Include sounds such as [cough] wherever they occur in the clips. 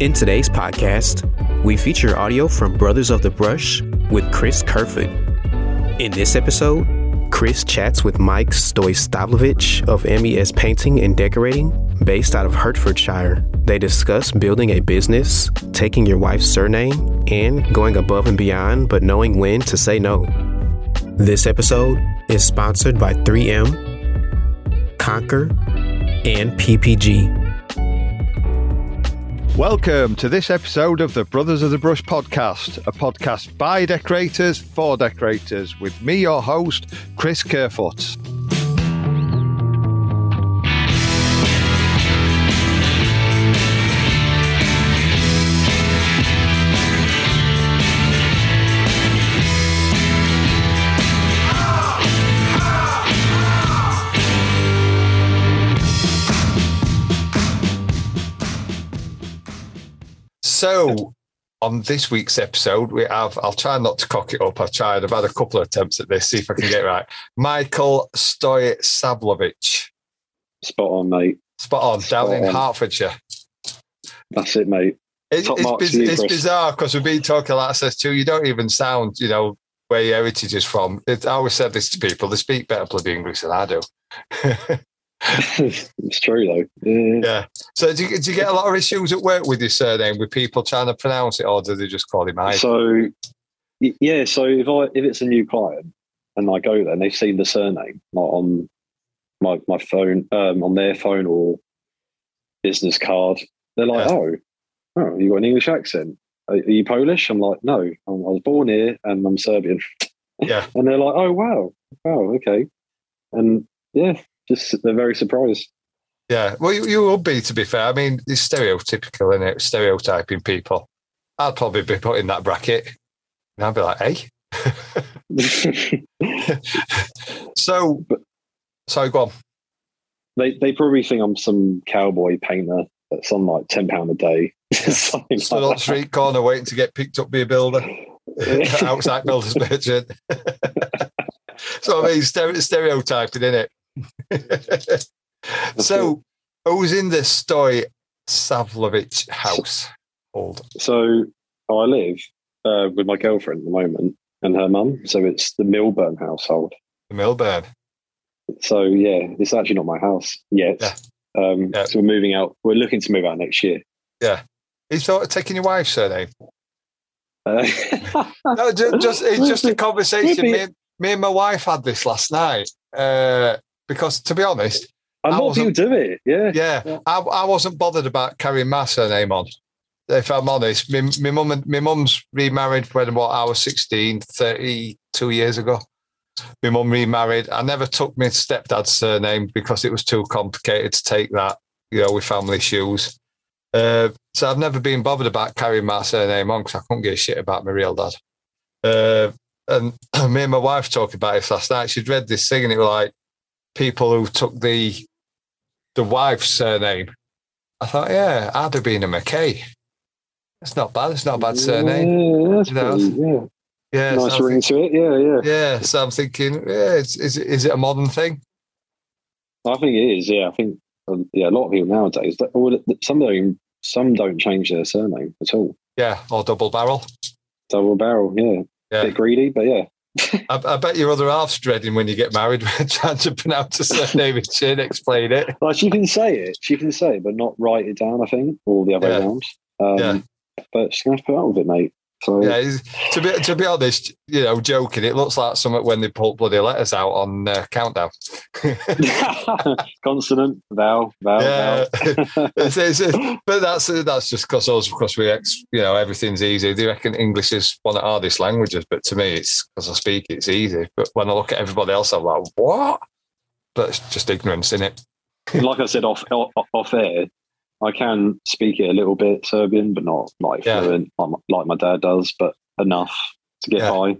In today's podcast, we feature audio from Brothers of the Brush with Chris Kerfoot. In this episode, Chris chats with Mike Stoistavlovich of MES Painting and Decorating, based out of Hertfordshire. They discuss building a business, taking your wife's surname, and going above and beyond, but knowing when to say no. This episode is sponsored by 3M, Conquer, and PPG. Welcome to this episode of the Brothers of the Brush podcast, a podcast by decorators for decorators, with me, your host, Chris Kerfoot. So, on this week's episode, we have, I'll try not to cock it up. I've tried, I've had a couple of attempts at this, see if I can get it right. Michael Stoistavlovich. Spot on, mate. Spot on, Spot down in on. Hertfordshire. That's it, mate. It, it's, biz- it's bizarre because we've been talking like this too. You don't even sound, you know, where your heritage is from. It, I always said this to people: they speak better bloody English than I do. [laughs] it's true, though. Yeah. yeah. So, do you, do you get a lot of issues at work with your surname, with people trying to pronounce it, or do they just call him Mike? So, yeah. So if I if it's a new client and I go there and they've seen the surname like on my my phone, um, on their phone or business card, they're like, Yeah. "Oh, oh, you got an English accent? Are, are you Polish?" I'm like, "No, I'm, I was born here and I'm Serbian." Yeah. [laughs] and they're like, "Oh, wow, wow, okay," and yeah, just they're very surprised. Yeah, well, you, you would be, to be fair. I mean, it's stereotypical, isn't it? Stereotyping people. I'd probably be put in that bracket. And I'd be like, hey. [laughs] so, sorry, go on. they they probably think I'm some cowboy painter that's on like ten pound a day. [laughs] Something Stood on like the street corner waiting to get picked up by a builder, [laughs] outside builder's merchant. so, I mean, stere- stereotyping, isn't it? [laughs] so, who's in the Stoy Savlovich house? Old. So I live uh, with my girlfriend at the moment and her mum. So it's the Milburn household. The Milburn. So yeah, it's actually not my house yet. Yeah. Um, Yeah. So we're moving out. We're looking to move out next year. Yeah. You thought of taking your wife's surname? Uh, No, just, just it's just a [laughs] conversation. Me, me and my wife had this last night. Uh, because to be honest, a I lot of wasn't- do it. Yeah. yeah, Yeah. I, I wasn't bothered about carrying my surname on. If I'm honest, my, my mum and my mum's remarried when what I was 16, 32 years ago. My mum remarried. I never took my stepdad's surname because it was too complicated to take that, you know, with family issues. Uh, so I've never been bothered about carrying my surname on because I couldn't give a shit about my real dad. Uh, and [clears throat] me and my wife talked about this last night. She'd read this thing and it was like people who took the the wife's surname. I thought, yeah, I'd have been a McKay. It's not bad. It's not a bad surname. Yeah, that's You know, pretty- yeah. Yeah, so nice I'm ring to it. Yeah, yeah. yeah, so I'm thinking, yeah, it's, is, it, is it a modern thing? I think it is. Yeah, I think um, yeah, a lot of people nowadays. that- or that- Some don't. Some don't change their surname at all. Yeah, or double barrel. Double barrel. Yeah. Yeah. Bit greedy, but yeah. I, I bet your other half's dreading when you get married, [laughs] trying to pronounce a surname and shit, explain it. Like she can say it, she can say it, but not write it down. I think, all the other Yeah. around. Um, Yeah. But she's gonna have to put up with it, mate. So Yeah, it's- to be to be honest, you know, joking, it looks like something when they pull bloody letters out on uh, countdown. [laughs] consonant, vowel, vowel, yeah, vowel. [laughs] It's- it's- but that's that's just because us, because we, ex, you know, everything's easy. They reckon English is one of the hardest languages, but to me, it's because I speak, it's easy. But when I look at everybody else, I'm like, what? But it's just ignorance, in it? like I said off off, off air, I can speak it a little bit Serbian, but not like Yeah. fluent like my, dad does, but enough to get Yeah. by.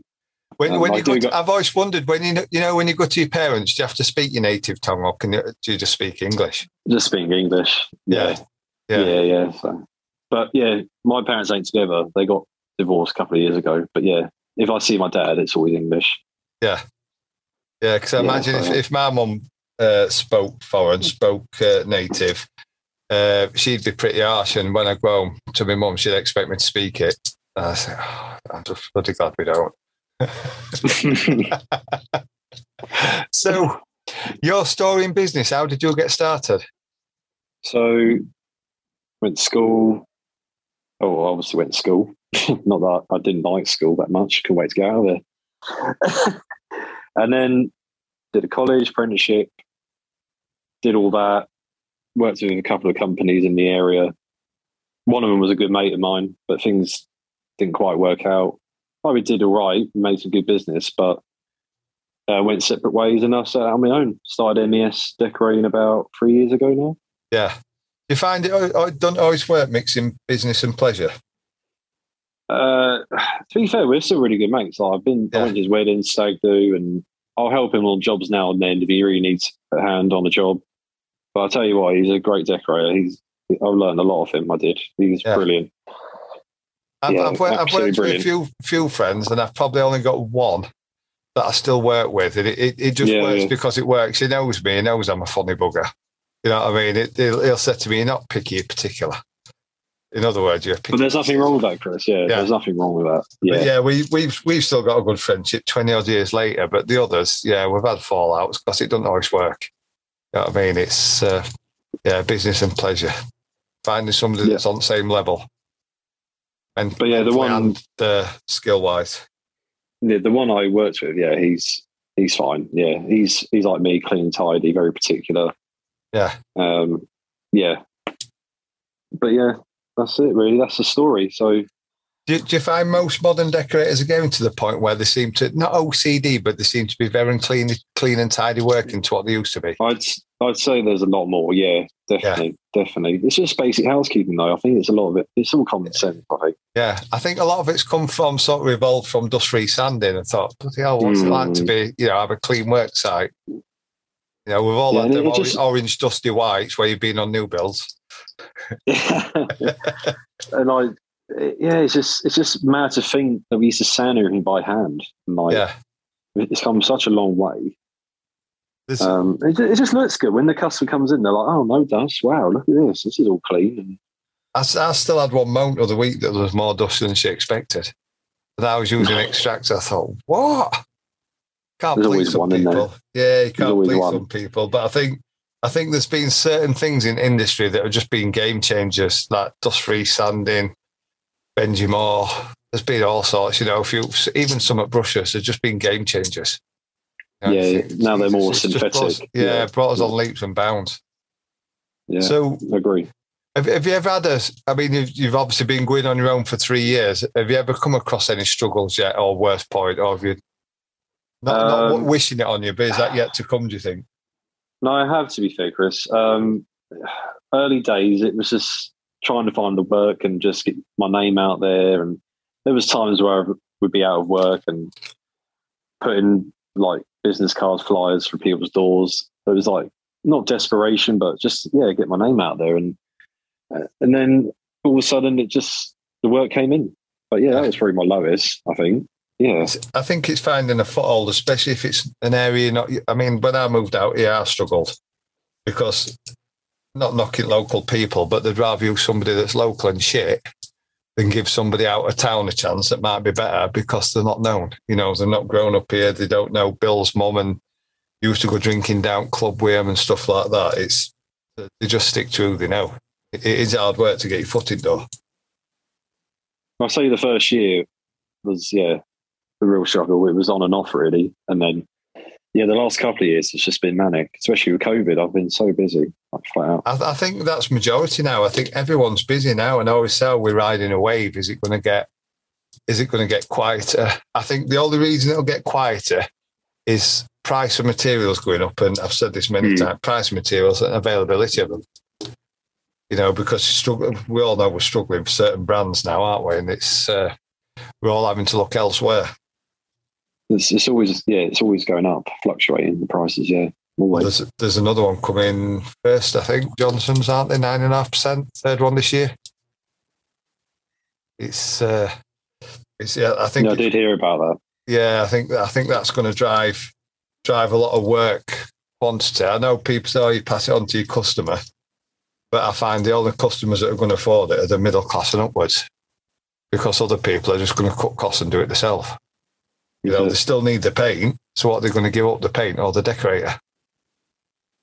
When, Um, when you go, go- I've always wondered when you know, you know when you go to your parents, do you have to speak your native tongue or can you, do you just speak English? Just speak English. Yeah. yeah, Yeah. yeah. yeah, So, but yeah, my parents ain't together. They got divorced a couple of years ago. But yeah, if I see my dad, it's always English. Yeah, yeah. because I imagine if, if my mum uh, spoke foreign, spoke uh, native, uh, she'd be pretty harsh. And when I go home to my mum, she'd expect me to speak it. And I say, oh, I'm just bloody glad we don't. [laughs] so, your story in business, how did you get started? So went to school. Oh, I obviously went to school. [laughs] Not that I didn't like school that much. Couldn't wait to get out of there. [laughs] and then did a college apprenticeship. Did all that. Worked with a couple of companies in the area. One of them was a good mate of mine, but things didn't quite work out. I did all right, made some good business, but uh, went separate ways, and I set out on my own. Started MES decorating about three years ago now. Yeah. You find it, oh, it don't always work mixing business and pleasure. Uh, to be fair, we're still really good mates. Like, I've been, I Yeah. went to his wedding, stag do, and I'll help him on jobs now and then if he really needs a hand on a job. But I'll tell you what, he's a great decorator. He's, I've learned a lot of him. I did. He's Yeah. brilliant. I've, Yeah, I've, worked, I've worked with a few few friends, and I've probably only got one that I still work with. And it, it, it just Yeah, works because it works. He knows me. He knows I'm a funny bugger. You know what I mean? It, he'll, he'll say to me, "You're not picky in particular." In other words, you're picky. But there's nothing wrong with that, Chris. Yeah, there's nothing wrong with that. But Yeah. yeah, we, we've we've still got a good friendship twenty odd years later. But the others, yeah, we've had fallouts because it doesn't always work. You know what I mean? It's uh, yeah, business and pleasure. Finding somebody Yeah. that's on the same level, and But yeah, the one- and uh, skill wise. the, the one I worked with, yeah, he's he's fine. Yeah, he's he's like me, clean and tidy, very particular. Yeah, Um, yeah, but yeah, that's it. Really, that's the story. So Do, do you find most modern decorators are going to the point where they seem to not OCD, but they seem to be very clean, clean and tidy working to what they used to be? I'd I'd say there's a lot more. Yeah, definitely, definitely. It's just basic housekeeping, though. I think it's a lot of it. It's all common sense. I think. Yeah, I think a lot of it's come from sort of evolved from dust free sanding. I thought, bloody hell, what's it like to Mm. be, you know, have a clean work site? You know, we've all Yeah, orange, just- orange dusty whites where you've been on new builds. [laughs] [laughs] and I, yeah, it's just it's just mad to think that we used to sand everything by hand. Like, Yeah. it's come such a long way. There's, Um, it, it just looks good when the customer comes in. They're like, "Oh no, dust! Wow, look at this! This is all clean." And I, I still had one moment of the week that there was more dust than she expected. And I was using [laughs] extractor. I thought, what? Can't There's please some one in there. people. Yeah, you can't please one. some people. But I think I think there's been certain things in industry that have just been game changers, like dust free sanding, Benji Moore. There's been all sorts, you know, a few, even some at brushes have just been game changers. You know, Yeah, it's- now they're more it's just brought us- synthetic. yeah, Yeah. brought us on leaps and bounds. yeah, So I agree. have, have you ever had a? I mean, you've, you've obviously been going on your own for three years. Have you ever come across any struggles yet, or worst point, or have you not, not Um, wishing it on you, but is that yet to come? Do you think? No, I have to be fair, Chris. Um, early days, it was just trying to find the work and just get my name out there. And there was times where I would be out of work and putting like business cards, flyers for people's doors. It was like not desperation, but just yeah, get my name out there. And uh, and then all of a sudden, it just the work came in. But yeah, that was probably my lowest. I think. Yeah. I think it's finding a foothold, especially if it's an area. Not, I mean, when I moved out here, I struggled because not knocking local people, but they'd rather use somebody that's local and shit than give somebody out of town a chance that might be better because they're not known. You know, they're not grown up here. They don't know Bill's mum and used to go drinking down club with him and stuff like that. It's they just stick to who they know. It is hard work to get your foot in door. I'll say the first year was yeah a real struggle. It was on and off really, and then yeah, the last couple of years it's just been manic, especially with COVID. I've been so busy, flat out. I, I think that's majority now. I think everyone's busy now, and I always say we're riding a wave. Is it going to get? Is it going to get quieter? I think the only reason it'll get quieter is price of materials going up, and I've said this many Hmm. times: price of materials and availability of them. You know, because struggle, we all know we're struggling for certain brands now, aren't we? And it's uh, we're all having to look elsewhere. It's, it's always yeah, it's always going up, fluctuating the prices. Yeah, There's, there's another one coming first, I think. Johnstone's aren't they nine and a half percent? Third one this year. It's uh, it's yeah. I think Yeah, I did hear about that. yeah. I think I think that's going to drive drive a lot of work quantity. I know people say oh, you pass it on to your customer, but I find the only customers that are going to afford it are the middle class and upwards, because other people are just going to cut costs and do it themselves. You know, they still need the paint. So what they're going to give up the paint or the decorator?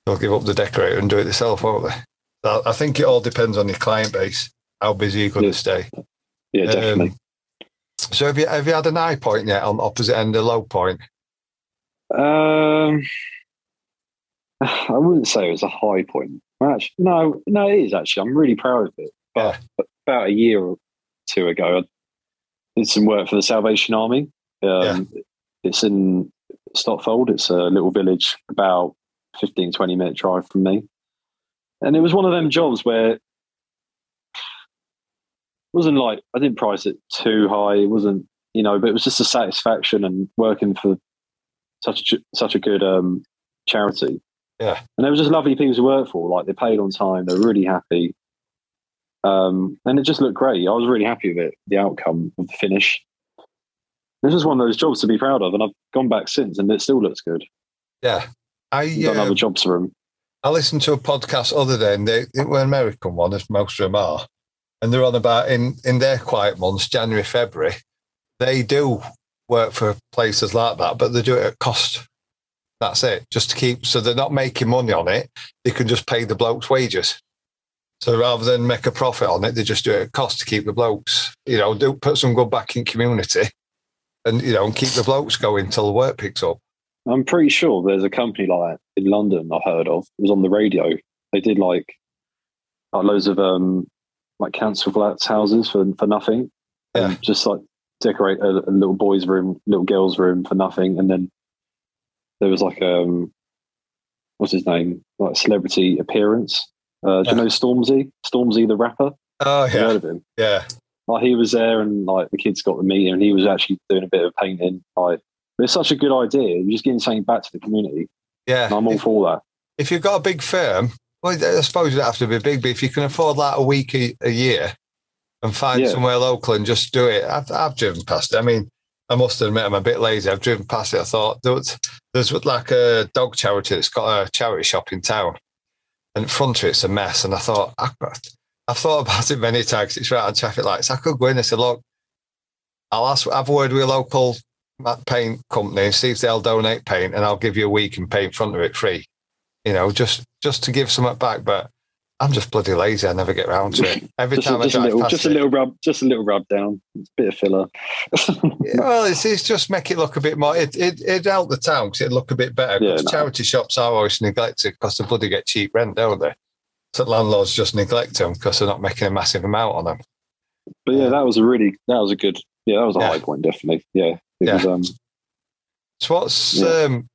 They'll give up the decorator and do it themselves, won't they? So I think it all depends on your client base, how busy you're going Yeah. to stay. Yeah, Um, definitely. So have you have you had an high point yet on opposite end of low point? Um, I wouldn't say it was a high point. Actually, no, no, it is actually. I'm really proud of it. But about a year or two ago, I did some work for the Salvation Army. Um, It's in Stotfold. It's a little village about 15, 20 minute drive from me. And it was one of them jobs where it wasn't like I didn't price it too high. It wasn't, you know, but it was just a satisfaction and working for such a, such a good um, charity. Yeah. and they were just lovely people to work for. Like they paid on time. They're really happy, um, and it just looked great. I was really happy with it, the outcome of the finish. This is one of those jobs to be proud of, and I've gone back since, and it still looks good. Yeah. I done uh, other jobs for them. I listened to a podcast other day, and they, it were an American one, as most of them are, and they're on about in in their quiet months, January, February, they do work for places like that, but they do it at cost. That's it, just to keep. So they're not making money on it; they can just pay the blokes' wages. So rather than make a profit on it, they just do it at cost to keep the blokes. You know, do put some good back in community, and you know, and keep the blokes going till the work picks up. I'm pretty sure there's a company like that in London I heard of. It was on the radio. They did like, loads of um like council flats houses for for nothing. And just like decorate a, a little boy's room, little girl's room for nothing. And then there was like um what's his name? Like celebrity appearance. Uh, do you know Stormzy? Stormzy the rapper? Oh Have you yeah, heard of him? yeah, Like he was there and like the kids got to meet him and he was actually doing a bit of painting. Like it's such a good idea. You're just getting something back to the community. yeah. I'm all If- for that. if you've got a big firm, well, I suppose you don't have to be big, but if you can afford like a week a, a year and find Yeah. somewhere local and just do it, I've, I've driven past it. I mean, I must admit, I'm a bit lazy. I've driven past it. I thought there was, there's like a dog charity that's got a charity shop in town, and in front of it's a mess. And I thought, I, I've thought about it many times. It's right on traffic lights. I could go in and say, look, I'll ask, I've a word with a local paint company and see if they'll donate paint, and I'll give you a week and paint in front of it free you know, just just to give something back. But I'm just bloody lazy. I never get round to it. [laughs] Every Just, time a, just, I a drive little, past just a little rub, just a little rub down. It's a bit of filler. Yeah, well, it's, it's just make it look a bit more. It it it'd help the town because it'd look a bit better. Yeah, Because no. charity shops are always neglected because the bloody get cheap rent, don't they? So landlords just neglect them because they're not making a massive amount on them. but yeah, that was a really, that was a good, yeah, that was a Yeah. high point, definitely. Yeah, it Yeah. was. Um, So what's Yeah. um,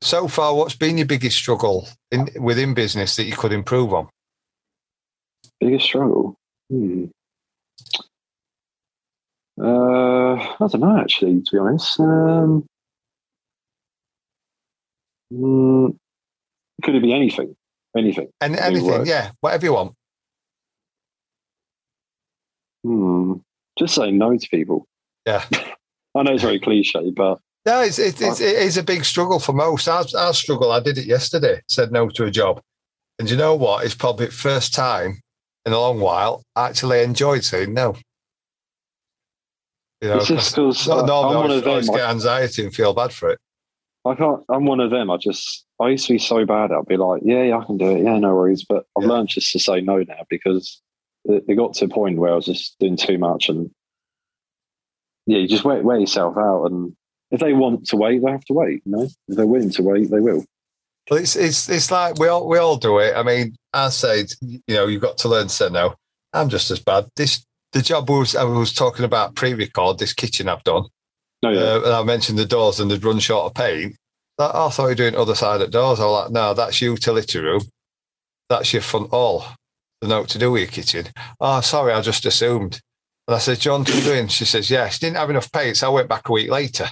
so far? What's been your biggest struggle in within business that you could improve on? biggest struggle. Hmm. Uh, I don't know actually, to be honest. Um, mm, could it be anything? Anything? And anything, yeah, whatever you want. Hmm. Just saying no to people. Yeah. [laughs] I know it's very cliche, but No, it's, it's, it's, it is a big struggle for most. Our, our struggle, I did it yesterday, said no to a job. And you know what? It's probably the first time in a long while I actually enjoyed saying no. You know, it's just because no, uh, no, I'm one I of them. always I, get anxiety and feel bad for it. I can't. I'm one of them. I just. I used to be so bad. I'd be like, yeah, yeah, I can do it. Yeah, no worries. But I've Yeah. learned just to say no now because it, it got to a point where I was just doing too much, and yeah, you just wear, wear yourself out. And if they want to wait, they have to wait. You know, if they're willing to wait, they will. But it's, it's, it's like we all, we all do it. I mean, I said, you know, you've got to learn to say no. I'm just as bad. This The job was, I was talking about pre record, this kitchen I've done. No, yeah, Uh, and I mentioned the doors and they'd run short of paint. Oh, I thought you were doing other side of doors. I was like, no, that's utility room. That's your front hall. the note to do with your kitchen. Oh, sorry, I just assumed. And I said, John, what are you doing? She says, yeah, she didn't have enough paint. So I went back a week later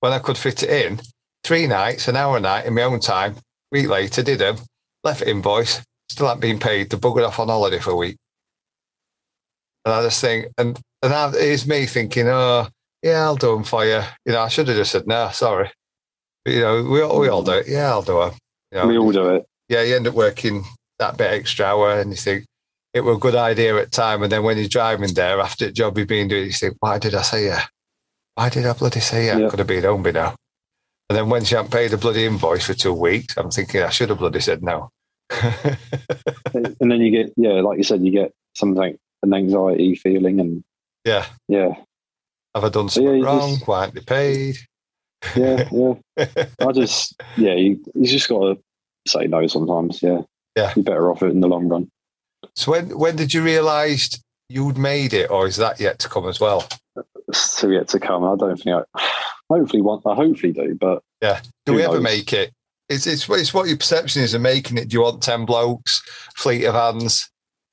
when I could fit it in. Three nights, an hour a night in my own time. Week later, did them, left invoice, still hadn't been paid. The buggered off on holiday for a week. And I just think, and and that is me thinking, oh, yeah, I'll do them for you. You know, I should have just said, no, sorry. But, you know, we, all- we all do it. Yeah, I'll do them. You know, We all do it. yeah, you end up working that bit extra hour and you think it was a good idea at time. And then when you're driving there after the job you've been doing, you think, why did I say yeah? Why did I bloody say yeah? Yeah. I could have been home by now. And then when she hadn't paid the bloody invoice for two weeks, I'm thinking I should have bloody said no. [laughs] And then you get, yeah, like you said, you get something, an anxiety feeling. And yeah. yeah, Have I done Yeah, something you wrong? just- Why aren't they paid? [laughs] yeah, yeah. [laughs] I just, yeah, you, you just got to say no sometimes. Yeah. Yeah. You're better off it in the long run. So when when did you realise you'd made it, or is that yet to come as well? So yet to come. I don't think I, hopefully, one, I hopefully do, but yeah. Do we ever make it? It's, it's it's what your perception is of making it. Do you want ten blokes, fleet of hands,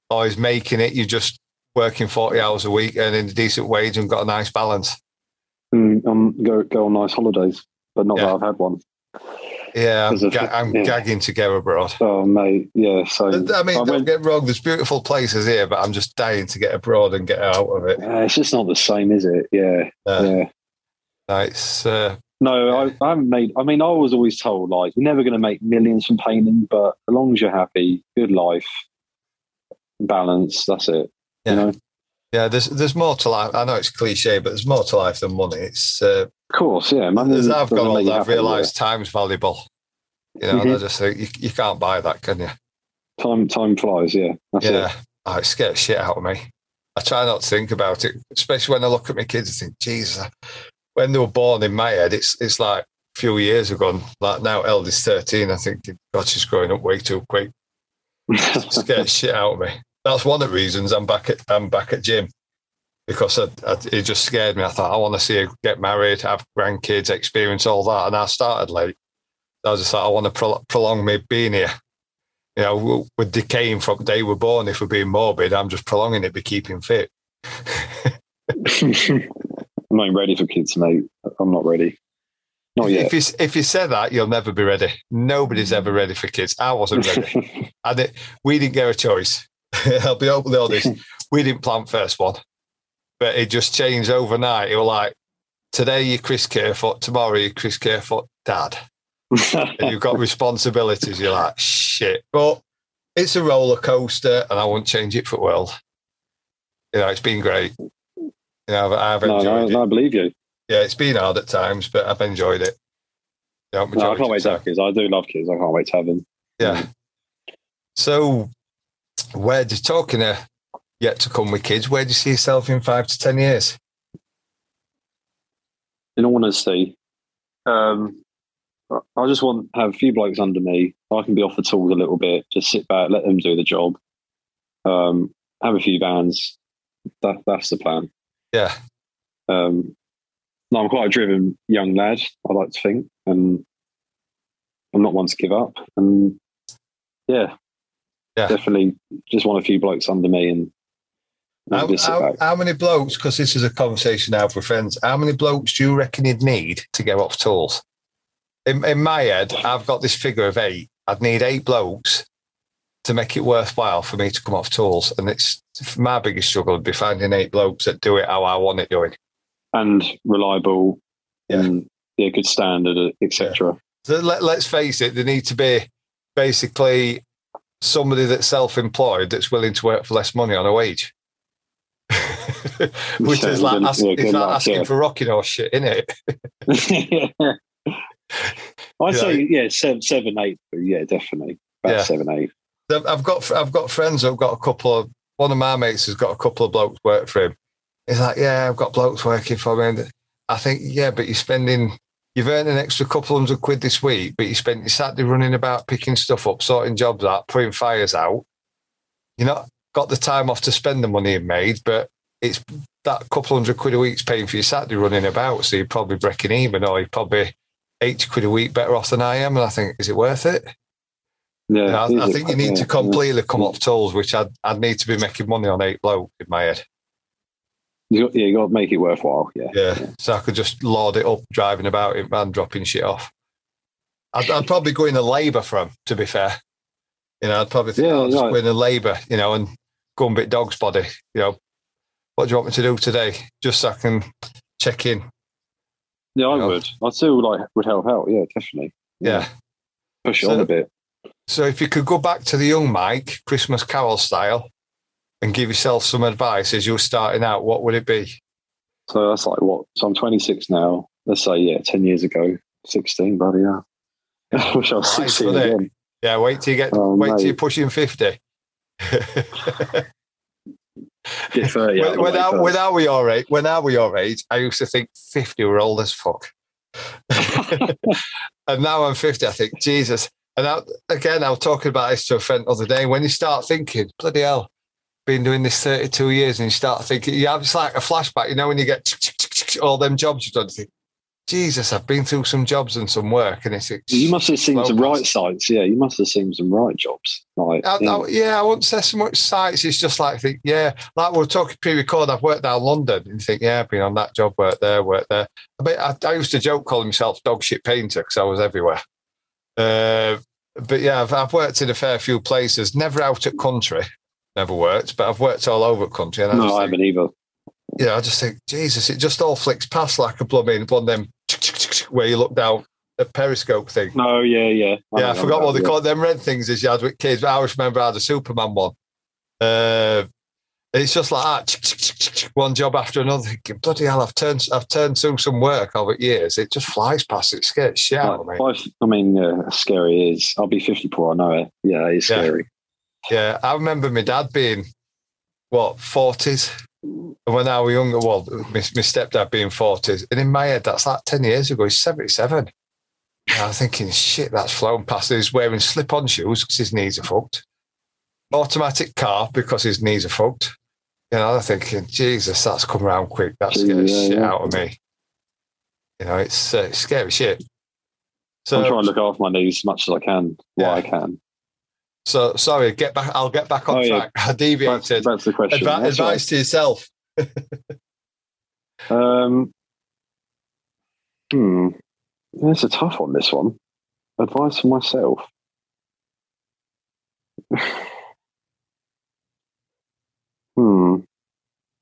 or is making it You're just working forty hours a week, earning a decent wage, and got a nice balance? mm, um, go, go on nice holidays, but not Yeah. that I've had one. Yeah, I'm, ga- I'm yeah. gagging to go abroad. Oh, mate. Yeah. So, I mean, I don't went- get wrong. There's beautiful places here, but I'm just dying to get abroad and get out of it. uh, it's just not the same, is it? Yeah. Uh, yeah. no, it's uh, No, I, I haven't made. I mean, I was always told like you're never going to make millions from painting, but as long as you're happy, good life, balance, that's it. Yeah. You know, yeah. There's there's more to life. I know it's cliche, but there's more to life than money. It's uh, course, yeah. As I've got older, I've realised time's valuable. You know, and mm-hmm. I just think you, you can't buy that, can you? time time flies. Yeah, that's yeah, it. oh, it scares shit out of me. I try not to think about it, especially when I look at my kids and think, Jesus, uh, when they were born in my head, it's it's like a few years ago. Like now, eldest thirteen. I think, God, she's growing up way too quick. [laughs] Scares shit out of me. That's one of the reasons I'm back at I'm back at gym because I, I, it just scared me. I thought I want to see her get married, have grandkids, experience all that, and I started late. I was just like, I want to pro- prolong me being here. You know, we're- decaying from the day we're born. If we're being morbid, I'm just prolonging it by keeping fit. [laughs] I'm not even ready for kids, mate. I'm not ready. Not yet. If you if you say that, you'll never be ready. Nobody's ever mm. ready for kids. I wasn't ready. [laughs] and it, we didn't get a choice. [laughs] I'll be openly honest. We didn't plan first one, but it just changed overnight. It was like today you're Chris Kerfoot, tomorrow you're Chris Kerfoot dad, [laughs] and you've got responsibilities. You're like shit, but it's a roller coaster, and I won't change it for the world. You know, it's been great. You know, I've, I've no, enjoyed no, it. no, I believe you. Yeah, it's been hard at times, but I've enjoyed it. You know, No, I can't wait to have kids. I do love kids. I can't wait to have them. Yeah. So, where do you talking uh, yet to come with kids? Where do you see yourself in five to ten years? in all honesty, um, I just want to have a few blokes under me. I can be off the tools a little bit, just sit back, let them do the job. Um, have a few vans. That, that's the plan. Yeah, Um, no, I'm quite a driven young lad, I like to think, and I'm not one to give up. And yeah, Yeah. definitely just want a few blokes under me and how, how, how many blokes? Because this is a conversation I have with friends. How many blokes do you reckon you'd need to get off tools? In, in my head, I've got this figure of eight. I'd need eight blokes to make it worthwhile for me to come off tools, and it's my biggest struggle would be finding eight blokes that do it how I want it doing. and reliable Yeah. and yeah, good standard, uh, etc. So let, let's face it, they need to be basically somebody that's self-employed that's willing to work for less money on a wage. [laughs] Which is like, ask, yeah, it's like luck, asking yeah. for rocking horse shit, isn't it? [laughs] [laughs] I'd Yeah. say yeah, seven, seven, eight. Yeah, definitely about Yeah. seven, eight. I've I've got I've got friends who've got a couple of one of my mates has got a couple of blokes work for him. He's like, yeah, I've got blokes working for me. And I think, yeah, but you're spending, you've earned an extra couple hundred quid this week, but you spent your Saturday running about, picking stuff up, sorting jobs out, putting fires out. You're not got the time off to spend the money you've made, but it's that couple hundred quid a week's paying for your Saturday running about. So you're probably breaking even, or you're probably 80 quid a week better off than I am. And I think, is it worth it? Yeah, Yeah, I, I think you need to completely come off tools, which I'd, I'd need to be making money on eight bloke in my head. Yeah, you got, yeah, you got to make it worthwhile. Yeah, Yeah. So I could just load it up, driving about it, man, dropping shit off. I'd, I'd probably go into labour for 'em, to be fair. You know, I'd probably think, Yeah, oh, I'll just right. go into labour, you know, and go and bit dog's body. You know, what do you want me to do today? Just so I can check in. yeah, I Yeah. would. I'd still like would help out. Yeah, definitely. Yeah. push it So- on a bit. So if you could go back to the young Mike, Christmas Carol style, and give yourself some advice as you're starting out, what would it be? So that's like what? So I'm 26 now. Let's say yeah, 10 years ago, 16. Bloody hell. [laughs] I wish I was Nice, 16 again. Yeah, wait till you get, Oh, wait till you're pushing 50. 30 out of when, when, I, when are we your age? When are we your age? I used to think 50 were old as fuck. [laughs] and now I'm 50, I think, Jesus. And I, again, I was talking about this to a friend the other day. When you start thinking, bloody hell, been doing this 32 years, and you start thinking, yeah, it's like a flashback. You know, when you get all them jobs you've done, you think, Jesus, I've been through some jobs and some work. And it's, You must have seen some right sites. Yeah, you must have seen some right jobs. Like, I, yeah. I- yeah, I wouldn't say so much sites. It's just like, think, yeah, like we we're talking pre-record. I've worked down London, and you think, yeah, I've been on that job, worked there, worked there. I, mean, I, I used to joke calling myself dog shit painter because I was everywhere. Uh, but yeah, I've, I've worked in a fair few places. Never out at country, never worked, but I've worked all over country. And I no, I haven't either. yeah, I just think, Jesus, it just all flicks past like a blooming one of them where you look down at periscope thing. No, yeah, yeah. Yeah, I forgot what they it, call them red things as you had with kids. But I always remember I had a Superman one. Uh, it's just like that, one job after another. Thinking, bloody hell, I've turned, I've turned through some work over years. It just flies past. It scares shit yeah. out of me. I mean, yeah, scary is. I'll be 54. I know it. Yeah, it's Yeah. scary. Yeah, I remember my dad being what forties, when I was younger, well, my, my stepdad being forties, and in my head, that's like ten years ago. He's seventy-seven. And I'm thinking, shit, that's flown past. He's wearing slip-on shoes because his knees are fucked. Automatic car because his knees are fucked. You know, I'm thinking, Jesus, that's come around quick. That Yeah, scares shit yeah. out of me. You know, it's, uh, scary shit. So, I'm trying to look after my knees as much as I can while Yeah. I can. So sorry, get back. I'll get back on Oh, yeah. track. [laughs] I That's, deviated. that's the question. Advi- That's right. advice to yourself. [laughs] Um, hmm. It's a tough one, this one. Advice for myself. [sighs] hmm.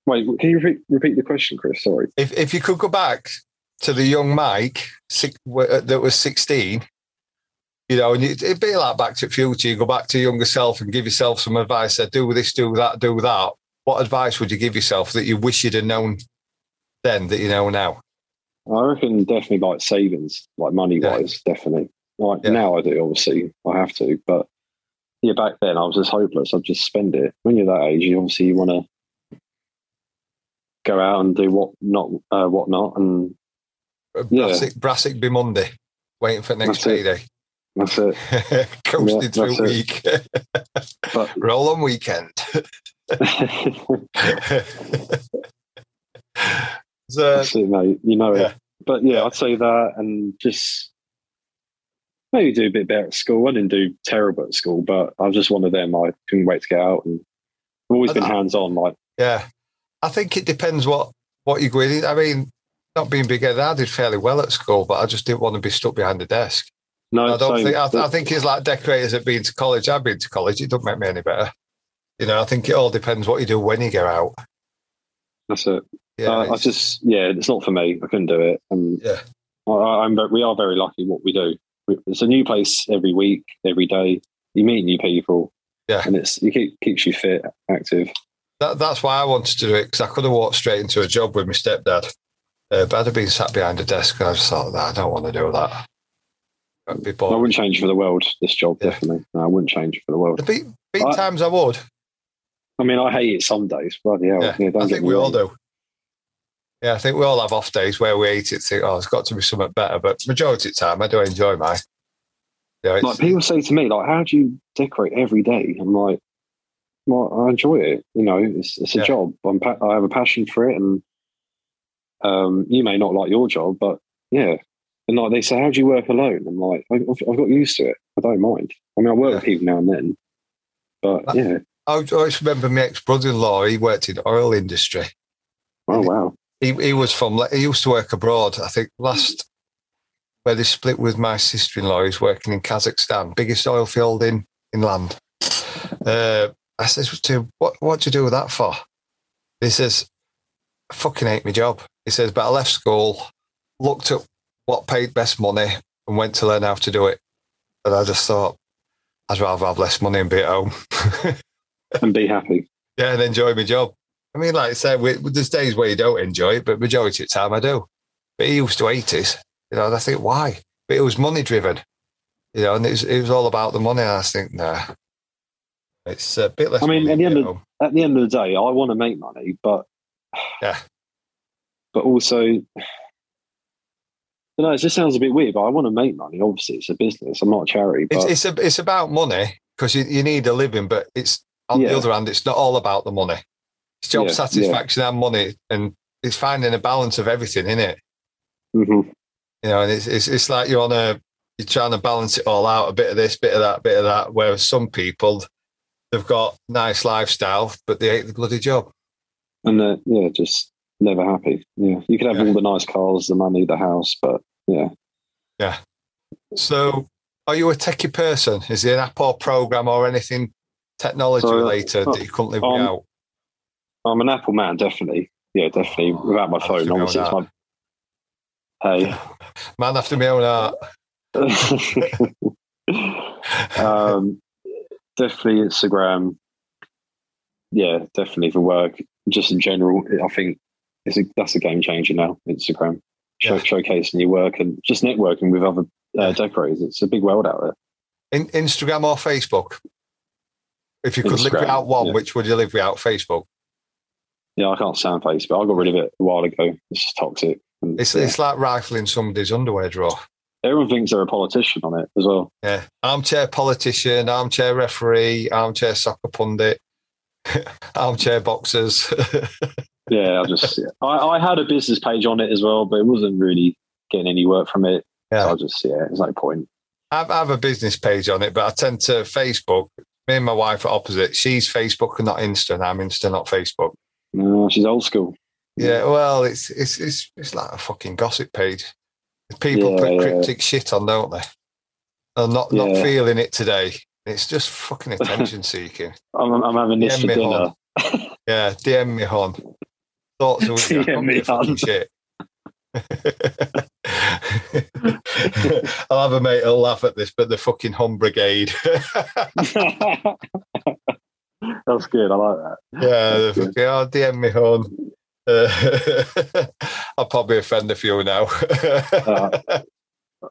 Wait, can you repeat, repeat the question, Chris? Sorry. If if you could go back to the young Mike uh, that was sixteen, you know, and it- it'd be like Back to the Future. You go back to your younger self and give yourself some advice. Say, do this, do that, do that. What advice would you give yourself that you wish you'd have known then that you know now? I reckon definitely like savings, like money wise, definitely. Like Yeah. now I do, obviously, I have to. But yeah, back then I was just hopeless. I'd just spend it. When you're that age, you obviously you want to go out and do what not, uh, what not. And Yeah. Brassic, Brassic be Monday, waiting for next payday. That's it. Coasted [laughs] Yeah, through week. [laughs] But Roll on weekend. [laughs] so, That's it, mate. You know Yeah. it. But yeah, I'd say that and just maybe do a bit better at school. I didn't do terrible at school, but I was just one of them. I couldn't wait to get out and I've always been hands on. Like, Yeah, I think it depends what what you're going. in. I mean, not being big headed, I did fairly well at school, but I just didn't want to be stuck behind the desk. No, I don't same. think. I, th- I think it's like decorators have been to college. I've been to college. It doesn't make me any better. You know, I think it all depends what you do when you go out. that's it. Yeah, uh, I just, yeah, it's not for me. I couldn't do it. And Yeah. I, I'm, ve- we are very lucky what we do. It's a new place every week, every day. You meet new people. Yeah. And it's, it keep, keeps you fit, active. that, that's why I wanted to do it because I could have walked straight into a job with my stepdad, uh, but I'd have been sat behind a desk and I just thought that I don't want to do that. I'd be I bored. wouldn't change for the world, this job, Yeah. definitely. No, I wouldn't change for the world. There'd be, be I- times I would. I mean, I hate it some days. Bloody hell. Yeah, Yeah, I think me we all do. Yeah, I think we all have off days where we hate it. Think, oh, it's got to be something better. But majority of the time, I do enjoy my. Yeah, it's, Like people say to me, like, "How do you decorate every day?" I'm like, "Well, I enjoy it. You know, it's it's a Yeah. job. I'm pa- I have a passion for it, and um, you may not like your job, but yeah, And like they say, how do you work alone? I'm like, I've, I've got used to it. I don't mind. I mean, I work with people now and then, but yeah. I always remember my ex brother in law. He worked in oil industry. Oh wow. He he was from. He used to work abroad. I think last where they split with my sister in law. He's working in Kazakhstan, biggest oil field in inland. Uh, I says to him, "What what do you do with that for?" He says, "I fucking hate my job." He says, "But I left school, looked at what paid best money, and went to learn how to do it." And I just thought, I'd rather have less money and be at home. [laughs] and be happy. Yeah, and enjoy my job. I mean, like I said, we, there's days where you don't enjoy it, but majority of the time I do. But he used to hate it, you know, and I think, why? But it was money driven, you know, and it was, it was all about the money. And I think, nah, it's a bit less. I mean, at the, end of, at the end of the day, I want to make money, but yeah, [sighs] but also, you know, it just sounds a bit weird, but I want to make money. Obviously, it's a business. I'm not a charity. But... It's, it's, a, it's about money because you, you need a living, but it's on yeah. the other hand, it's not all about the money. It's job yeah, satisfaction yeah. and money, and it's finding a balance of everything in it. Mm-hmm. You know, and it's, it's it's like you're on a you're trying to balance it all out, a bit of this, bit of that, bit of that. Whereas some people they've got nice lifestyle, but they hate the bloody job. And they're, yeah, just never happy. Yeah, you could have yeah. all the nice cars, the money, the house, but yeah, yeah. So, are you a techie person? Is it an app or program or anything technology so, related uh, that you couldn't live um, without? I'm an Apple man, definitely. Yeah, definitely. Without my phone, obviously, it's my. Hey, [laughs] man after my own heart. [laughs] um, definitely Instagram. Yeah, definitely for work. Just in general, I think it's a, that's a game changer now. Instagram, Show, yeah. showcasing your work and just networking with other uh, decorators. It's a big world out there. In, Instagram or Facebook? If you could Instagram, live without one, yeah. which would you live without? Facebook. Yeah, I can't stand Facebook. I got rid of it a while ago. It's just toxic. And, it's yeah. it's like rifling somebody's underwear drawer. Everyone thinks they're a politician on it as well. Yeah, armchair politician, armchair referee, armchair soccer pundit, [laughs] armchair boxers. [laughs] yeah, I just I, I had a business page on it as well, but it wasn't really getting any work from it. Yeah, so I just yeah, there's no point. I have a business page on it, but I tend to Facebook. Me and my wife are opposite. She's Facebook and not Insta, and I'm Insta, not Facebook. No, she's old school. Yeah, well, it's it's it's it's like a fucking gossip page. People yeah, put cryptic yeah. shit on, don't they? I'm not not feeling it today. It's just fucking [laughs] attention seeking. I'm, I'm, having this DM for dinner. [laughs] yeah, DM me hon. Thoughts [laughs] me shit. [laughs] I'll have a mate who'll laugh at this, but the fucking home brigade. [laughs] That's good. I like that. Yeah, the fucking, oh, DM me hon. Uh, I'll probably offend a few now. uh,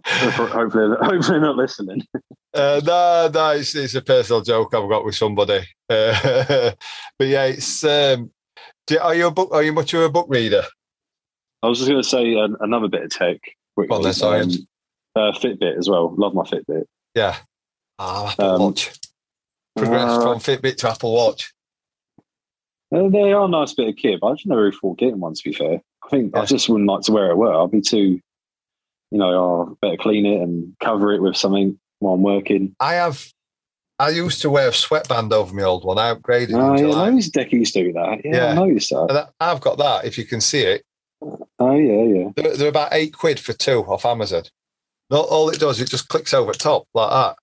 hopefully, hopefully not listening. Uh, no, no, it's, it's, a personal joke I've got with somebody. Uh, but yeah, it's. Um, do, are you a book? Are you much of a book reader? I was just going to say uh, another bit of tech. Which well, was, um, uh, Fitbit as well. Love my Fitbit. Yeah. Oh, Apple um, Watch. Progressed from Fitbit to Apple Watch. Uh, they are a nice bit of kit, but I just never really thought getting one. To be fair, I think yeah. I just wouldn't like to wear it well. I'd be too, you know, oh, better clean it and cover it with something while I'm working. I have. I used to wear a sweatband over my old one. I upgraded. Oh, yeah, most deckies do that. Yeah, yeah. I noticed that. I've got that. If you can see it. Oh yeah, yeah. They're, they're about eight quid for two off Amazon. All it does, it just clicks over top like that.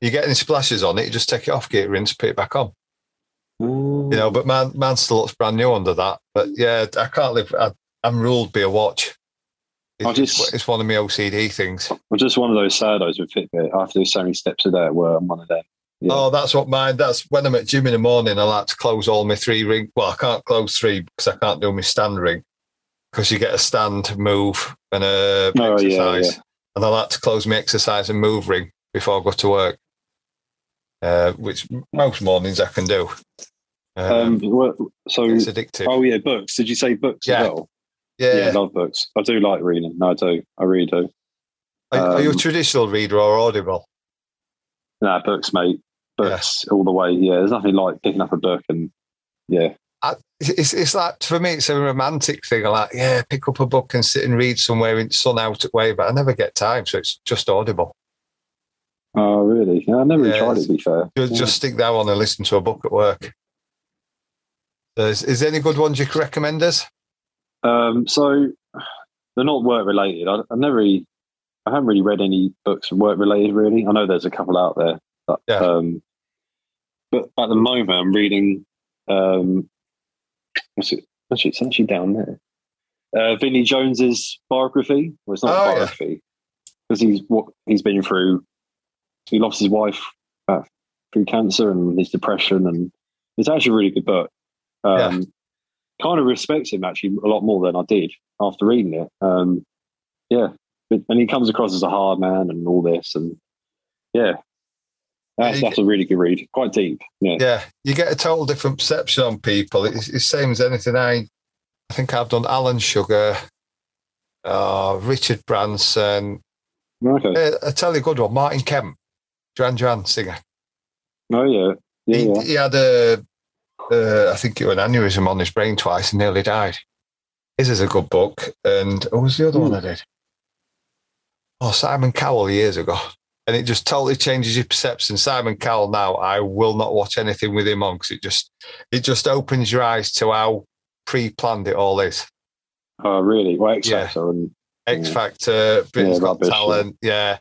You get any splashes on it, you just take it off, get it rinse, put it back on. You know, oh. but man, man still looks brand new under that. But yeah, I can't live. I, am ruled by a watch. It's, just, it's one of my OCD things. I'm just one of those saddos with Fitbit. I have to do so many steps a day where I'm one of them. Yeah. Oh, that's what mine. That's when I'm at gym in the morning. I like to close all my three ring. Well, I can't close three because I can't do my stand ring because you get a stand, move, and a oh, exercise. Yeah, yeah. And I like to close my exercise and move ring before I go to work, uh, which most mornings I can do. Um, um, so it's addictive. Oh yeah, books. Did you say books yeah. as well? Yeah. yeah, I love books. I do like reading. No, I do. I really do. Are, um, are you a um, traditional reader or audible? Nah, books, mate. Yeah. all the way. Yeah, there's nothing like picking up a book and yeah, I, it's it's like for me, it's a romantic thing. I like, yeah, pick up a book and sit and read somewhere in sun out at way, but I never get time, so it's just audible. Oh, really? Yeah, I never Yeah, tried it. To be fair, Just, Yeah. just stick that on and listen to a book at work. Is, is there any good ones you can recommend us? Um, so they're not work related. I, I've never really, I haven't really read any books work related. Really, I know there's a couple out there. But, Yeah. um, but at the moment, I'm reading. Um, what's it? Actually, it's actually down there. Uh, Vinnie Jones's biography. Well, it's not Oh, a biography because he's what he's been through. He lost his wife uh, through cancer and his depression, and it's actually a really good book. Um, Kind of respects him actually a lot more than I did after reading it. Um, yeah, But- and he comes across as a hard man and all this, and yeah, that's, that's a really good read. Quite deep. Yeah. Yeah, you get a total different perception on people. It's, it's the same as anything I, I think I've done. Alan Sugar, uh, Richard Branson. Okay. Uh, I tell you a good one. Martin Kemp, Duran Duran singer. Oh yeah. Yeah. he, yeah. he had a, uh, I think it was an aneurysm on his brain twice and nearly died. His is a good book. And what was the other one I did? Oh, Simon Cowell years ago. And it just totally changes your perception. Simon Cowell now, I will not watch anything with him on because it just it just opens your eyes to how pre-planned it all is. Oh really? Well, X Yeah. Factor and X Yeah. Factor, Britain's Yeah, Got yeah. Talent. Yeah.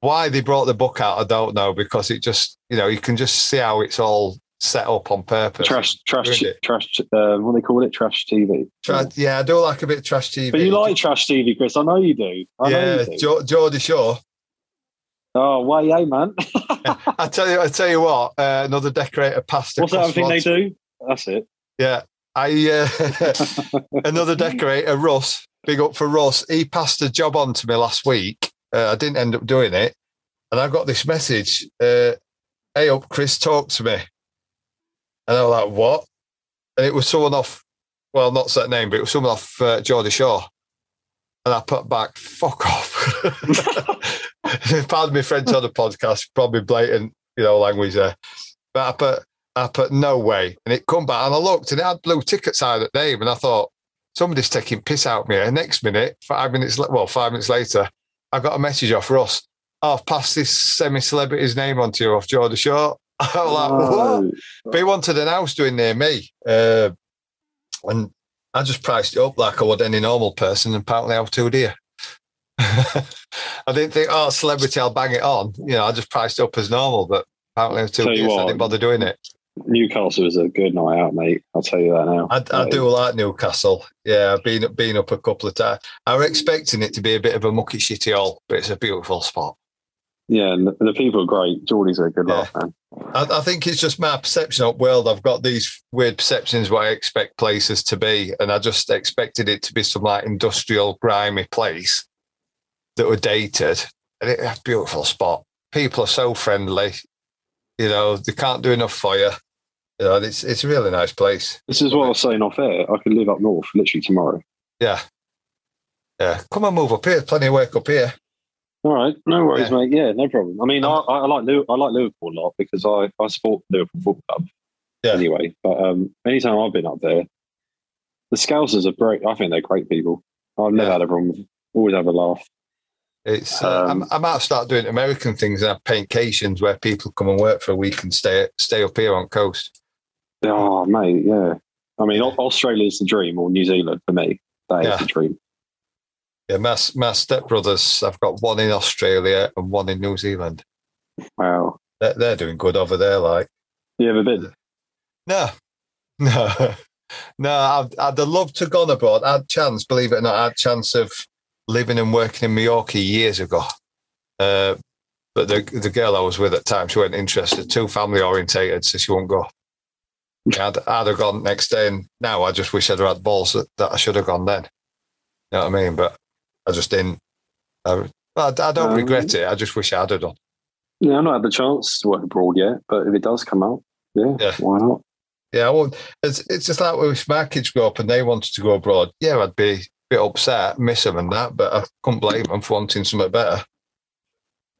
Why they brought the book out, I don't know, because it just, you know, you can just see how it's all set up on purpose. trash, trash, trash. Uh, what do they call it? Trash TV. Tra- yeah, I do like a bit of trash TV. But you like trash TV, Chris? I know you do. I know yeah, you do. Geordie Shore. Oh, why, yeah, man. [laughs] I tell you, I tell you what. Uh, another decorator passed. What's that thing they do? That's it. Yeah, I uh, [laughs] another [laughs] decorator, Russ. Big up for Russ. He passed a job on to me last week. Uh, I didn't end up doing it, and I got this message. Uh, hey, up, Chris, talk to me. And I was like, what? And it was someone off. Well, not that name, but it was someone off uh, Geordie Shore. And I put back, fuck off. Pardon me, French on the podcast, probably blatant, you know, language there. But I put, I put no way. And it come back and I looked and it had blue tickets out at name. And I thought, somebody's taking piss out of me. And next minute, five minutes, well, five minutes later, I got a message off Russ. Oh, I've passed this semi celebrity's name on to you off Jordan Shaw. [laughs] I was like, what? Oh, But he wanted an house doing near me. Uh, and I just priced it up like I would any normal person. And apparently I was too dear. [laughs] I didn't think, oh, celebrity, I'll bang it on. You know, I just priced up as normal, but apparently I was too Tell you dear, so I didn't bother doing it. Newcastle is a good night out, mate. I'll tell you that now. I, I do um, like Newcastle. Yeah, I've been, been up a couple of times. I was expecting it to be a bit of a mucky shitty hole, but it's a beautiful spot. Yeah, and the, the people are great. Geordie's a good Yeah. laugh, man. I, I think it's just my perception of world. I've got these weird perceptions what I expect places to be, and I just expected it to be some like industrial, grimy place that were dated. And it's a beautiful spot. People are so friendly. You know, they can't do enough for you. You know, it's it's a really nice place. This is what I was saying off air. I could live up north literally tomorrow. Yeah, yeah. Come and move up here. Plenty of work up here. All right, no worries, Yeah. mate. Yeah, no problem. I mean, I, Um, I, like I like Liverpool a lot because I, I support Liverpool Football Club. Yeah. Anyway, but um, anytime I've been up there, the Scousers are great. I think they're great people. I've never Yeah. had a problem. with- Always have a laugh. It's uh, Um, I, I might start doing American things and have paintcations where people come and work for a week and stay stay up here on coast. Oh, mate, yeah. I mean, Au- Australia's the dream, or New Zealand for me. That is Yeah. the dream. Yeah, my my stepbrothers. I've got one in Australia and one in New Zealand. Wow. They're, they're doing good over there. Like You ever been? no, [laughs] no, [laughs] no. I'd, I'd have loved to gone abroad. I had chance, believe it or not, I had chance of living and working in Mallorca years ago. Uh, but the the girl I was with at the time, she wasn't interested. Too family orientated, so she won't go. I'd, I'd have gone next day, and now I just wish I'd had balls that, that I should have gone then. You know what I mean? But I just didn't. I, I, I don't Um, regret it. I just wish I had have done. Yeah, I've not had the chance to work abroad yet, but if it does come out, yeah, Yeah. why not? Yeah, I won't. It's, it's just like if my kids grow up and they wanted to go abroad, yeah, I'd be bit upset, miss him and that, but I couldn't blame him for wanting something better.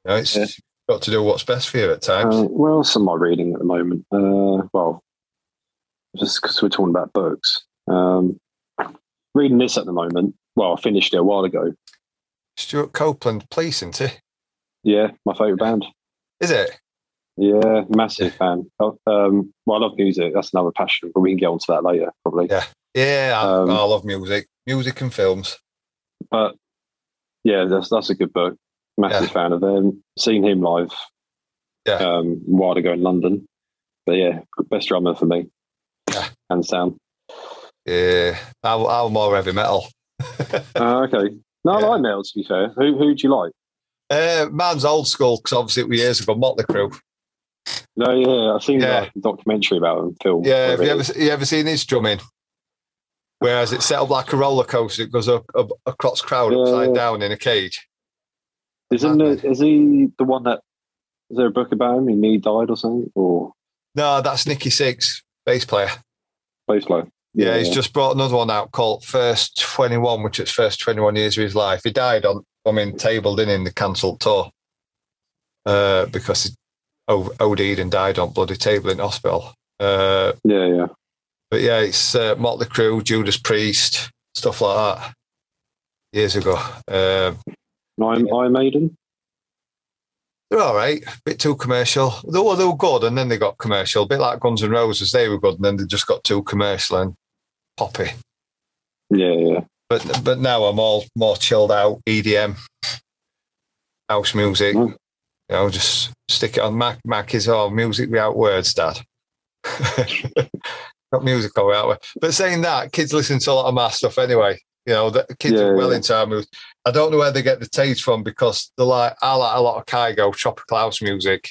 You know, it's Yeah. got to do what's best for you at times. Uh, what else am I reading at the moment? Uh, well, just because we're talking about books. Um, reading this at the moment. Well, I finished it a while ago. Stewart Copeland, Police, isn't he? Yeah, my favourite band. Is it? Yeah, massive fan. Oh, Um, well, I love music. That's another passion, but we can get onto that later, probably. Yeah. Yeah, I, Um, I love music, music and films. But yeah, that's that's a good book. Massive Yeah. fan of them. Seen him live. Yeah. Um, a while ago in London. But yeah, best drummer for me. Yeah. Hands down. Yeah, I'm, I'm more heavy metal. [laughs] Uh, okay. No, Yeah. I like metal. To be fair, who who do you like? Uh, man's old school because obviously it was years ago. Motley Crue. No, yeah, I've seen Yeah. a documentary about him. Film. Yeah, have you ever you ever seen his drumming? Whereas it's set up like a roller coaster, it goes up, up across crowd Yeah, upside down in a cage. Isn't it, is he the one that? Is there a book about him? He died or something, or No, that's Nikki Sixx, bass player. bass player? Yeah, he's just brought another one out called First 21, which is first 21 years of his life. He died on, I mean, tabled in in the cancelled tour uh, because he OD'd and died on bloody table in hospital. Uh, yeah, yeah. But yeah, it's uh, Motley Crue, Judas Priest, stuff like that. Years ago. Um, Iron, Iron Maiden. they're all right, a bit too commercial. They were, they were good, and then they got commercial, a bit like Guns N' Roses. They were good, and then they just got too commercial and poppy. Yeah, yeah. But but now I'm all more chilled out, EDM, house music. Mm. You know, just stick it on. Mac Mac is all music without words, Dad. [laughs] Got music all without words. But saying that, kids listen to a lot of my stuff anyway. You know, the kids Yeah, are well yeah. into our. I don't know where they get the taste from because they like I like a lot of Kygo tropical house music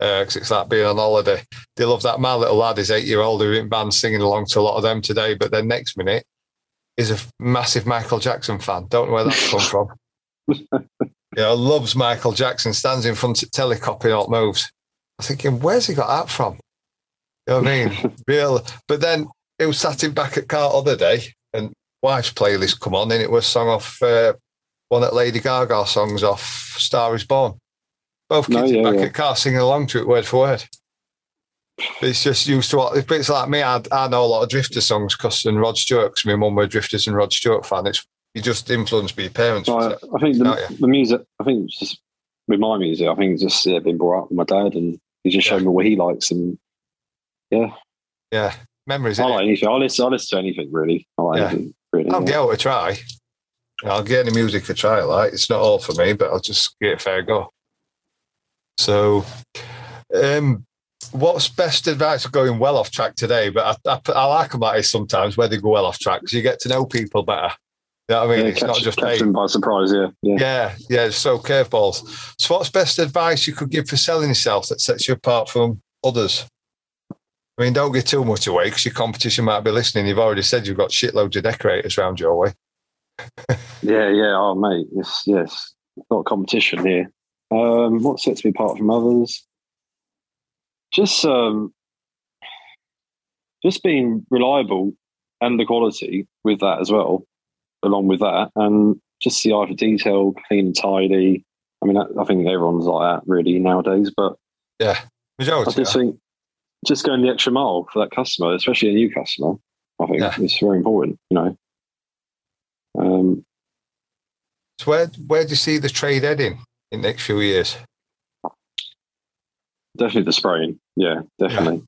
uh, because it's like being on holiday. They love that. My little lad is eight year old who in bands singing along to a lot of them today. But then next minute is a massive Michael Jackson fan. Don't know where that's come from. [laughs] you know, loves Michael Jackson. Stands in front of telly copying all moves. I'm thinking, where's he got that from? You know what I mean? [laughs] Real. But then it was sat him back at car other day, and wife's playlist come on, and it was song off uh, one of Lady Gaga songs off Star Is Born. Both No, kids yeah, back yeah. at car singing along to it word for word. It's just used to what it's like me. I, I know a lot of Drifter songs because and Rod Stewart, 'cause my mum were Drifters and Rod Stewart fan. It's you just influenced by your parents. I, I think the, Oh, the music. I think it's just with my music. I think it's just yeah, been brought up with my dad, and he just showed me what he likes, and yeah, Yeah. memories. I like anything. I listen. I listen to anything really. I like Yeah. anything really. I'll yeah. give it a try. I'll get any music a try. Like it's not all for me, but I'll just give it a fair go. So, um, what's best advice for going well off track today? But I, I, I like about this sometimes where they go well off track because you get to know people better. You know what I mean? Yeah, it's catch, not just catch them by surprise. Yeah, yeah. yeah, yeah. So curveballs. So, what's best advice you could give for selling yourself that sets you apart from others? I mean, don't give too much away because your competition might be listening. You've already said you've got shitloads of decorators around your way. [laughs] Yeah, yeah. Oh, mate. Yes, yes. Not competition here. Um, what sets me apart from others? Just, um, just being reliable and the quality with that as well, along with that, and just the eye for detail, clean and tidy. I mean, I, I think everyone's like that really nowadays, but yeah, I just think just going the extra mile for that customer, especially a new customer, I think Yeah. it's very important. You know. Um, So where where do you see the trade heading in the next few years? Definitely the spraying. Yeah, definitely.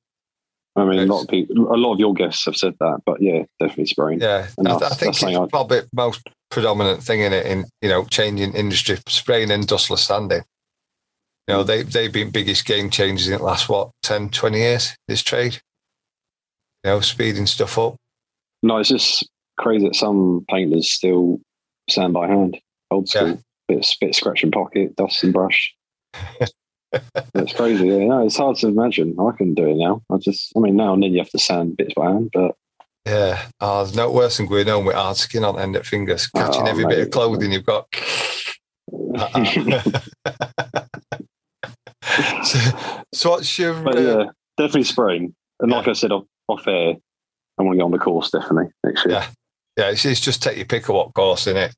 I mean, a lot of people, a lot of your guests have said that, but yeah, definitely spraying. Yeah, And I, I think it's I- probably most predominant thing in it in you know changing industry, spraying and dustless sanding. You know, they they've been biggest game changers in the last what 10, 20 years. This trade, you know, speeding stuff up. No, it's just crazy that some painters still sand by hand, old school, Yeah. bit, bit scratch and pocket, dust and brush. [laughs] it's crazy. Yeah, no, it's hard to imagine. I can do it now. I just, I mean, now and then you have to sand bits by hand, but Yeah, oh, there's no worse than going home with hard skin on end of fingers, catching Oh, every bit of clothing you've got. [laughs] Uh-uh. [laughs] so, so what's your but uh, yeah, definitely spring. And like I said off, off air, I want to get on the course definitely next year. Yeah. yeah, it's, it's just take your pick of what course in it.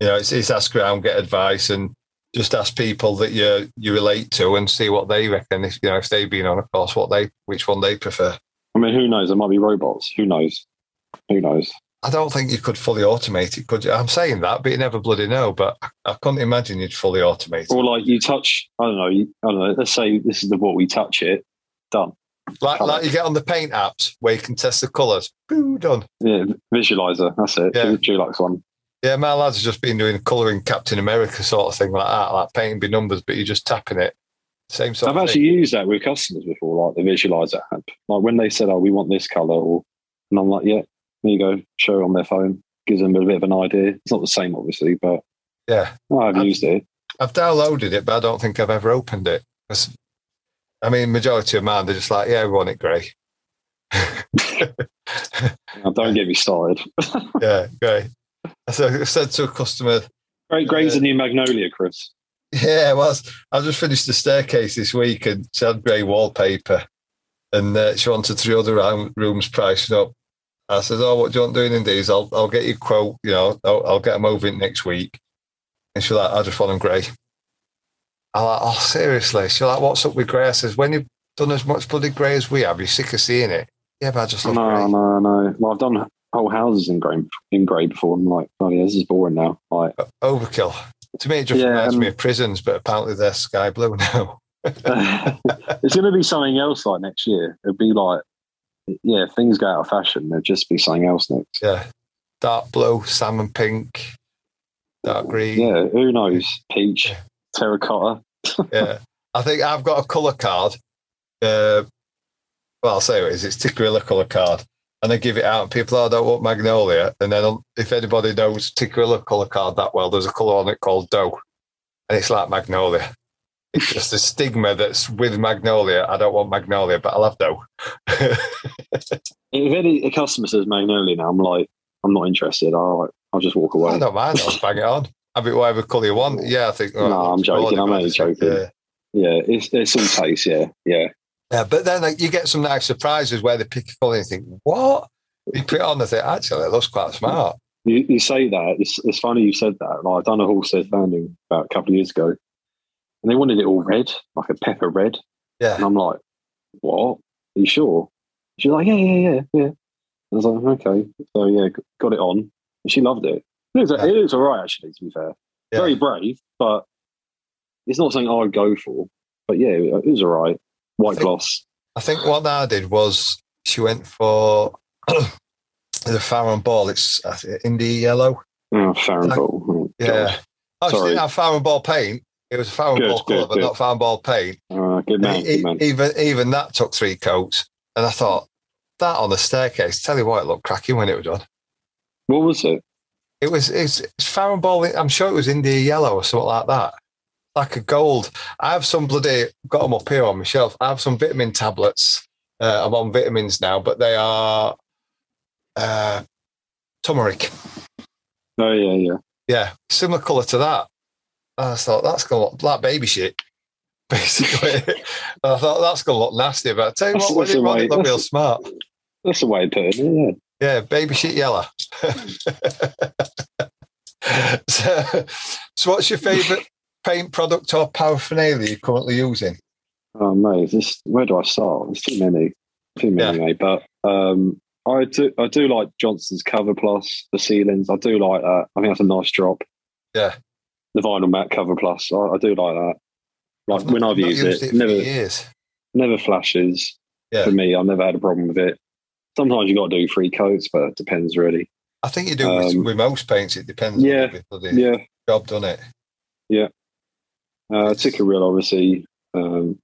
You know, it's, it's ask around, get advice, and just ask people that you you relate to and see what they reckon. If you know if they've been on a course, what they which one they prefer. I mean, who knows? There might be robots. Who knows? Who knows? I don't think you could fully automate it, could you? I'm saying that, but you never bloody know. But I, I couldn't imagine you'd fully automate it. Or like you touch, I don't know, you, I don't know. Let's say this is the what we touch it, done. Like, like you get on the paint apps where you can test the colours. Boo, done. Yeah, visualizer. That's it. Yeah. Dulux one. Yeah, my lads have just been doing colouring Captain America sort of thing like that, like painting by numbers, but you're just tapping it. Same sort I've actually thing. used that with customers before, like the visualizer app. Like when they said, "Oh, we want this color," or and I'm like, "Yeah, you go." Show it on their phone, gives them a bit of an idea. It's not the same, obviously, but Yeah. I've I've- used it. I've downloaded it, but I don't think I've ever opened it. I mean, majority of mine, they're just like, yeah, we want it grey. [laughs] Don't get me started. [laughs] yeah, grey. So I said to a customer, Great, Grey's the new Magnolia, Chris. Yeah, well, I just finished the staircase this week and she had grey wallpaper and uh, she wanted three other rooms pricing up. I said, Oh, what do you want doing in these? I'll, I'll get you a quote, you know, I'll, I'll get them over it next week. And she's like, I just want them grey. I'm like, Oh, seriously? She's like, What's up with grey? I says, When you've done as much bloody grey as we have, you're sick of seeing it. Yeah, but I just love No, grey. no, no. Well, I've done whole houses in grey in grey before. I'm like, oh yeah, this is boring now. Like, Overkill. To me, it just Yeah, reminds um, me of prisons, but apparently they're sky blue [laughs] now. [laughs] it's going to be something else like next year. It'll be like, yeah, if things go out of fashion, there'll just be something else next. Yeah. Dark blue, salmon pink, dark green. Yeah, who knows? Peach, Yeah. terracotta. [laughs] yeah. I think I've got a colour card. Uh, well, I'll say what it is. It's Tikkurila colour card. And I give it out, and people, oh, I don't want magnolia. And then if anybody knows Tikkurila colour card that well, there's a colour on it called dough. And it's like magnolia. It's just a stigma that's with magnolia. I don't want magnolia, but I love have dough. If any a customer says magnolia now, I'm like, I'm not interested. I'll, I'll just walk away. I don't mind. I'll bang it on. Have it whatever colour you want. Yeah, I think. oh, No, I'm it's joking. I'm only joking. Yeah. Yeah, it's it's all taste. Yeah, yeah. Yeah, but then like, you get some nice surprises where they pick a colour and you think, what? You put it on and think, actually, it looks quite smart. You, you say that. It's, it's funny you said that. Like, I've done a horse founding about a couple of years ago, and they wanted it all red, like a pepper red. Yeah. And I'm like, what? Are you sure? She's like, yeah, yeah, yeah, yeah. I was like, okay. So yeah, got it on. And she loved it. It was, Yeah. it was all right, actually, to be fair. Yeah. Very brave, but it's not something I'd go for. But yeah, it was all right. White think- gloss. I think what I did was she went for [clears throat] the Farrow & Ball. It's I Indie yellow. Oh, Farrow & Ball. Oh, Yeah. God. Oh, she Sorry. didn't have Farrow & Ball paint. It was Good, ball colour, but good. not Farrow & Ball paint. Good man, good man. even even that took three coats. And I thought, that on the staircase, tell you what, it looked cracking when it was done. What was it? It was it's, it's Farrow & Ball. I'm sure it was India yellow or something like that. Like a gold. I have some bloody got them up here on my shelf. I have some vitamin tablets. Uh, I'm on vitamins now, but they are uh, turmeric. Oh yeah, yeah. Yeah, similar colour to that. I thought that's gonna look like baby shit, [laughs] basically. I thought that's gonna look nasty. But I tell you That's- what, when that's it the run, it looked real smart. That's the way of putting it. Yeah. Yeah, baby shit yellow. [laughs] so, so, what's your favourite paint product or paraphernalia you're currently using? Oh mate, this where do I start? There's too many, too many, mate. But um, I do, I do like Johnstone's Cover Plus the ceilings. I do like that. I think that's a nice drop. Yeah. The vinyl mat Covaplus. I, I do like that. Like when not- I've not used, it, for never, years. never flashes. Yeah. For me, I've never had a problem with it. Sometimes you got to do three coats, but it depends really. I think you do with, Um, with most paints. It depends yeah, on the bloody Yeah. job, doesn't it? Yeah. Uh, Tikkurila, obviously. Um,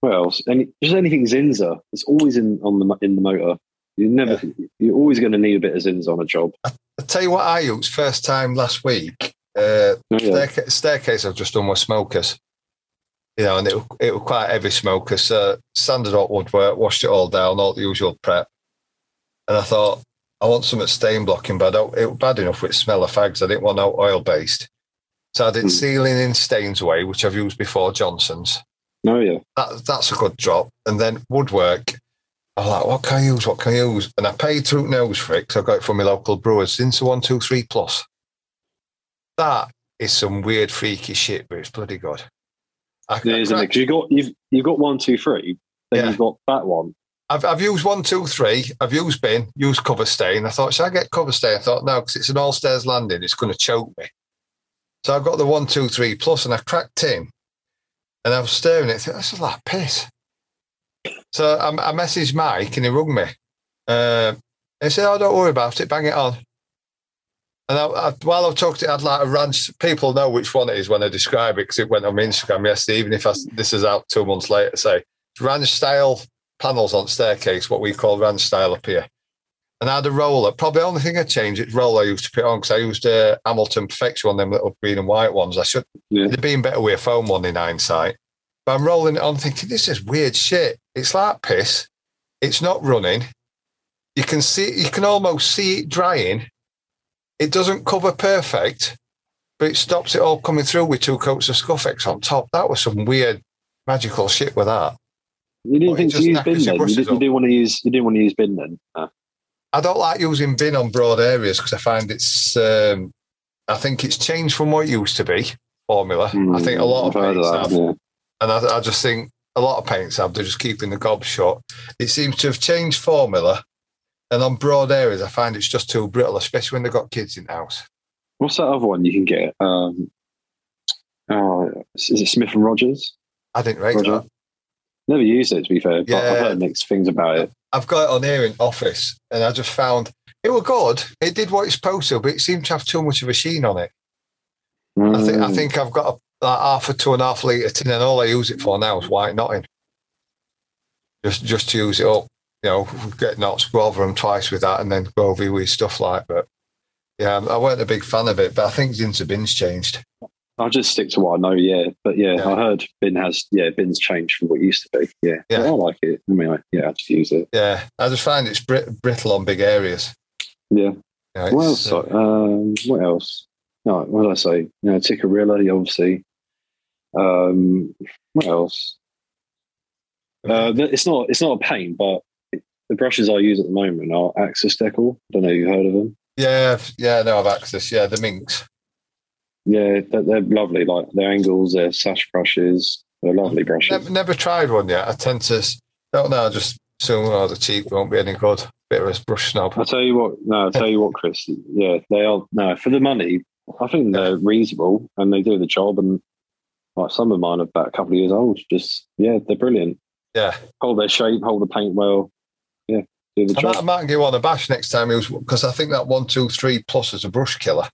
what else? Any, just anything Zinsser. It's always in on the in the motor. You never. You're always going to need a bit of Zinsser on a job. I'll tell you what I used first time last week. Uh, Oh, yeah. staircase, staircase I've just done with smokers. You know, and it, it was quite heavy smokers. So sanded up woodwork, washed it all down, all the usual prep. And I thought, I want some stain blocking, but I don't, it was bad enough with smell of fags. I didn't want no oil based. So I did Hmm. sealing in stains way, which I've used before, Johnstone's. Oh yeah. That, that's a good drop. And then woodwork, I'm like, what can I use? What can I use? And I paid through nose for it because I got it from my local brewers. Into one, two, three plus. That is some weird, freaky shit, but it's bloody good. I, It is, isn't it? 'Cause you got you've you've got one, two, three. Then Yeah. you've got that one. I've, I've used one, two, three. I've used bin, used cover stain. I thought, should I get cover stain? I thought, no, because it's an all stairs landing. It's going to choke me. So I've got the one, two, three plus, and I cracked in, and I was staring at it. That's a lot of piss. So I, I messaged Mike, and he rung me. Uh, he said, "Oh, don't worry about it. Bang it on." And I, I, while I've talked, I'd like a ranch. People know which one it is when I describe it because it went on my Instagram yesterday. Even if I, this is out two months later, say ranch style panels on staircase, what we call ranch style up here. And I had a roller. Probably the only thing I changed is roller I used to put on because I used a uh, Hamilton Perfection one, them little green and white ones. I should yeah. it'd been better with a foam one in hindsight. But I'm rolling it on thinking, this is weird shit. It's like piss. It's not running. You can see you can almost see it drying. It doesn't cover perfect, but it stops it all coming through with two coats of Scuffex on top. That was some weird magical shit with that. You didn't think to use bin then? You, did, you didn't want to use you didn't want to use bin then? No. I don't like using bin on broad areas because I find it's. Um, I think it's changed from what it used to be. Formula. Mm, I think a lot of paints that, have, yeah. and I, I, just think a lot of paints have. They're just keeping the gob shut. It seems to have changed formula, and on broad areas, I find it's just too brittle, especially when they've got kids in the house. What's that other one you can get? Um, oh, is it Smith and Rodgers? I didn't rate Roger. that. Never used it to be fair, but yeah. I've heard mixed things about it. I've got it on here in office, and I just found it was good. It did what it's supposed to, but it seemed to have too much of a sheen on it. Mm. I think I mm. think I've got a like half a two and a half litre tin, and all I use it for now is white knotting. Just just to use it up, you know, get knots, go over them twice with that, and then go over with stuff like. that. yeah, I weren't a big fan of it, but I think Zinsser Bin's changed. I'll just stick to what I know. Yeah, but yeah, yeah, I heard bin has yeah bin's changed from what it used to be. Yeah, yeah, I like it. I mean, I, yeah, I just use it. Yeah, I just find it's brit- brittle on big areas. Yeah. yeah what else? Uh, um, what else? No, what did I say? You know, Tikkurila, obviously. Um, what else? Uh, it's not it's not a pain, but the brushes I use at the moment are Axus Decor. I don't know if you've heard of them. Yeah, yeah, no, I've Axis. Yeah, the minks. Yeah, they're, they're lovely. Like their angles, their sash brushes, they're lovely brushes. Never, never tried one yet. I tend to don't know. Just assume oh, the cheap won't be any good. Bit of a brush snob. I'll tell you what. No, I'll tell you what, Chris. Yeah, they are. No, for the money, I think they're reasonable and they do the job. And like some of mine are about a couple of years old. Just yeah, they're brilliant. Yeah, hold their shape, hold the paint well. Do the I job. Might, I might give one a bash next time because I think that one, two, three plus is a brush killer.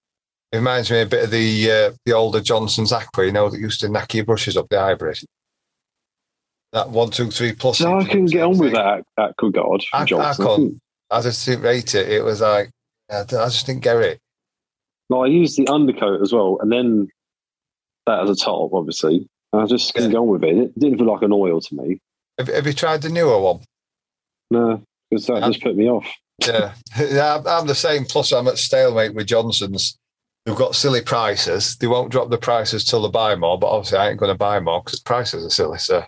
It reminds me a bit of the uh, the older Johnstone's Aqua, you know, that used to knack your brushes up the hybrid. That one, two, three plus. No, I can get on with that Aqua Guard. I, I, I just didn't rate it. It was like I just didn't get it. No, I used the undercoat as well, and then that as a top, obviously. And I just couldn't yeah. go on with it. It didn't feel like an oil to me. Have, have you tried the newer one? No, because that just put me off. yeah, yeah, I'm the same. Plus, I'm at stalemate with Johnstone's They've got silly prices. They won't drop the prices till they buy more, but obviously I ain't going to buy more because prices are silly. So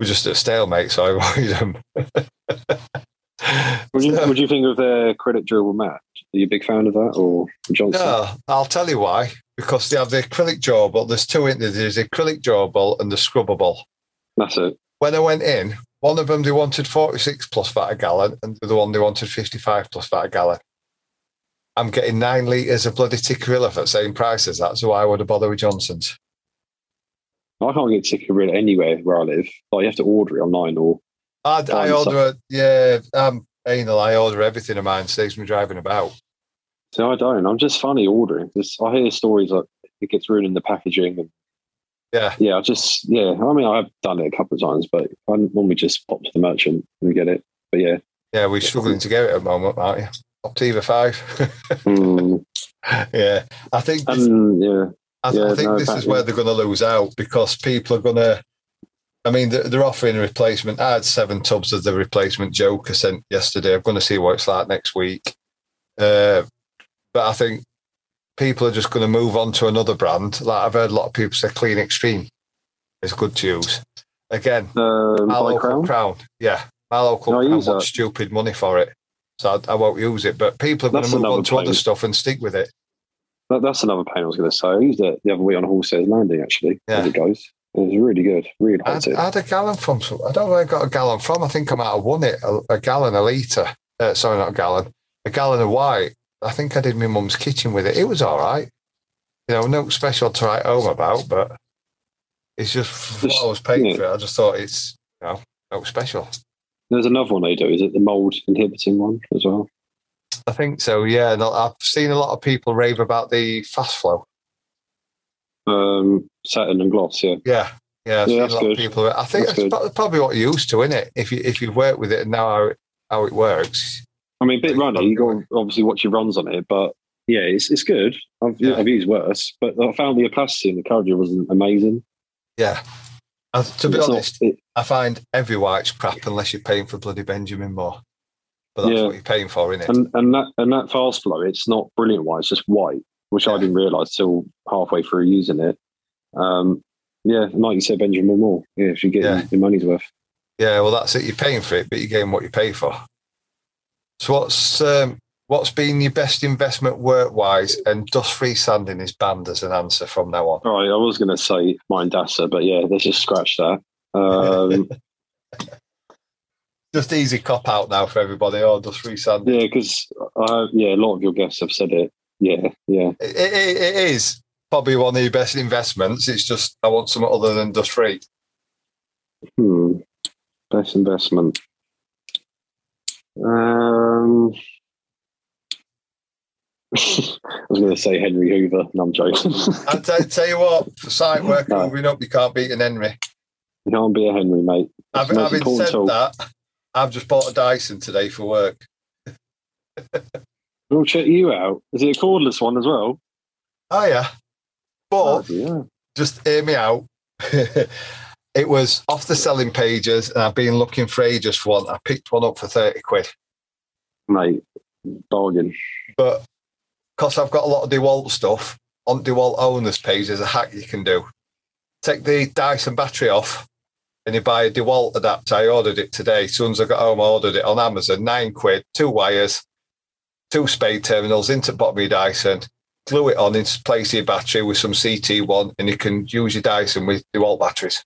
we're just at stalemate, so I avoid them. what, do you, what do you think of their credit durable mat? Are you a big fan of that or Johnson? Yeah, I'll tell you why. Because they have the acrylic durable. There's two in there. There's the acrylic durable and the scrubbable. That's it. When I went in, one of them they wanted 46 plus vat a gallon, and the other one they wanted 55 plus vat a gallon. I'm getting nine litres of bloody Tikkurila for the same price as that, so I would have bother with Johnstone's. I can't get Tikkurila anywhere where I live. Like you have to order it online or. I, I order it, yeah. Um, anal. I order everything of mine. Saves me driving about. So I don't. I'm just funny ordering. Just, I hear stories like it gets ruined in the packaging. And, yeah. Yeah. I just yeah. I mean, I've done it a couple of times, but I normally just pop to the merchant and get it. But yeah. Yeah, we're struggling to get it at the moment, aren't you? Optiva five. mm. [laughs] Yeah, I think. This, um, yeah. I, yeah, I think no, this is where they're going to lose out because people are going to. I mean, they're offering a replacement. I had seven tubs of the replacement Joker sent yesterday. I'm going to see what it's like next week. Uh, but I think people are just going to move on to another brand. Like I've heard a lot of people say Clean Extreme is good to use. Again, um, my local crown? crown? Yeah, my local no, crown wants stupid money for it so I, I, won't use it. But people are going to move on to other stuff and stick with it. That, that's another pain I was going to say. I used it the other week on Horseheads Landing, actually, yeah. as it goes. It was really good. Really I had. I had a gallon from. I don't know where I got a gallon from. I think I might have won it. A, a gallon, a litre. Uh, sorry, not a gallon. A gallon of white. I think I did my mum's kitchen with it. It was all right. You know, no special to write home about, but it's just what I was paying Yeah. for. it. I just thought it's, you know, no special. There's another one they do. Is it the mold inhibiting one as well? I think so, yeah. And I've seen a lot of people rave about the fast flow. Um, satin and gloss. Yeah. Yeah. Yeah, I've Yeah, seen that's a lot good. of people. I think That's that's, probably what you're used to, isn't it? If you if you've worked with it and now how it, how it works. I mean, a bit runny. You got to obviously watch your runs on it, but yeah, it's it's good. I've, Yeah. I've used worse, but I found the opacity in the Courageous wasn't amazing. Yeah. Uh, to be It's not- honest, it- I find every white's crap unless you're paying for bloody Benjamin Moore. But that's Yeah. what you're paying for, isn't it? and and that and that fast flow, it's not brilliant white. It's just white, which I didn't realise till halfway through using it. Um, yeah, like you said, Benjamin Moore. Yeah, if you get Yeah. your money's worth. yeah, well, that's it. You're paying for it, but you're getting what you pay for. So what's um, what's been your best investment work-wise? And dust-free sanding is banned as an answer from now on. All right, I was going to say Mindasa, but yeah, let's just scratch that. Um, [laughs] Just easy cop out now for everybody. Oh, dust-free sanding. yeah, because yeah, a lot of your guests have said it. Yeah, yeah. It, it, it is probably one of your best investments. It's just I want something other than dust-free. Hmm. Best investment. Um, [laughs] I was going to say Henry Hoover. No, I'm joking. I tell, tell you what, for site [laughs] work No. moving up, you can't beat an Henry. you can't be a Henry, mate. The having said tool. that, I've just bought a Dyson today for work. We'll check you out. Is it a cordless one as well? Oh yeah, but Oh, yeah. just hear me out. [laughs] it was off the selling pages, and I've been looking for ages for one. I picked one up for thirty quid, Mate, bargain. but because I've got a lot of Dewalt stuff on Dewalt owners page, there's a hack you can do. Take the Dyson battery off, and you buy a Dewalt adapter. I ordered it today. As soon as I got home, I ordered it on Amazon. Nine quid, two wires, two spade terminals into the bottom of your Dyson. Glue it on in place of your battery with some CT1, and you can use your Dyson with Dewalt batteries.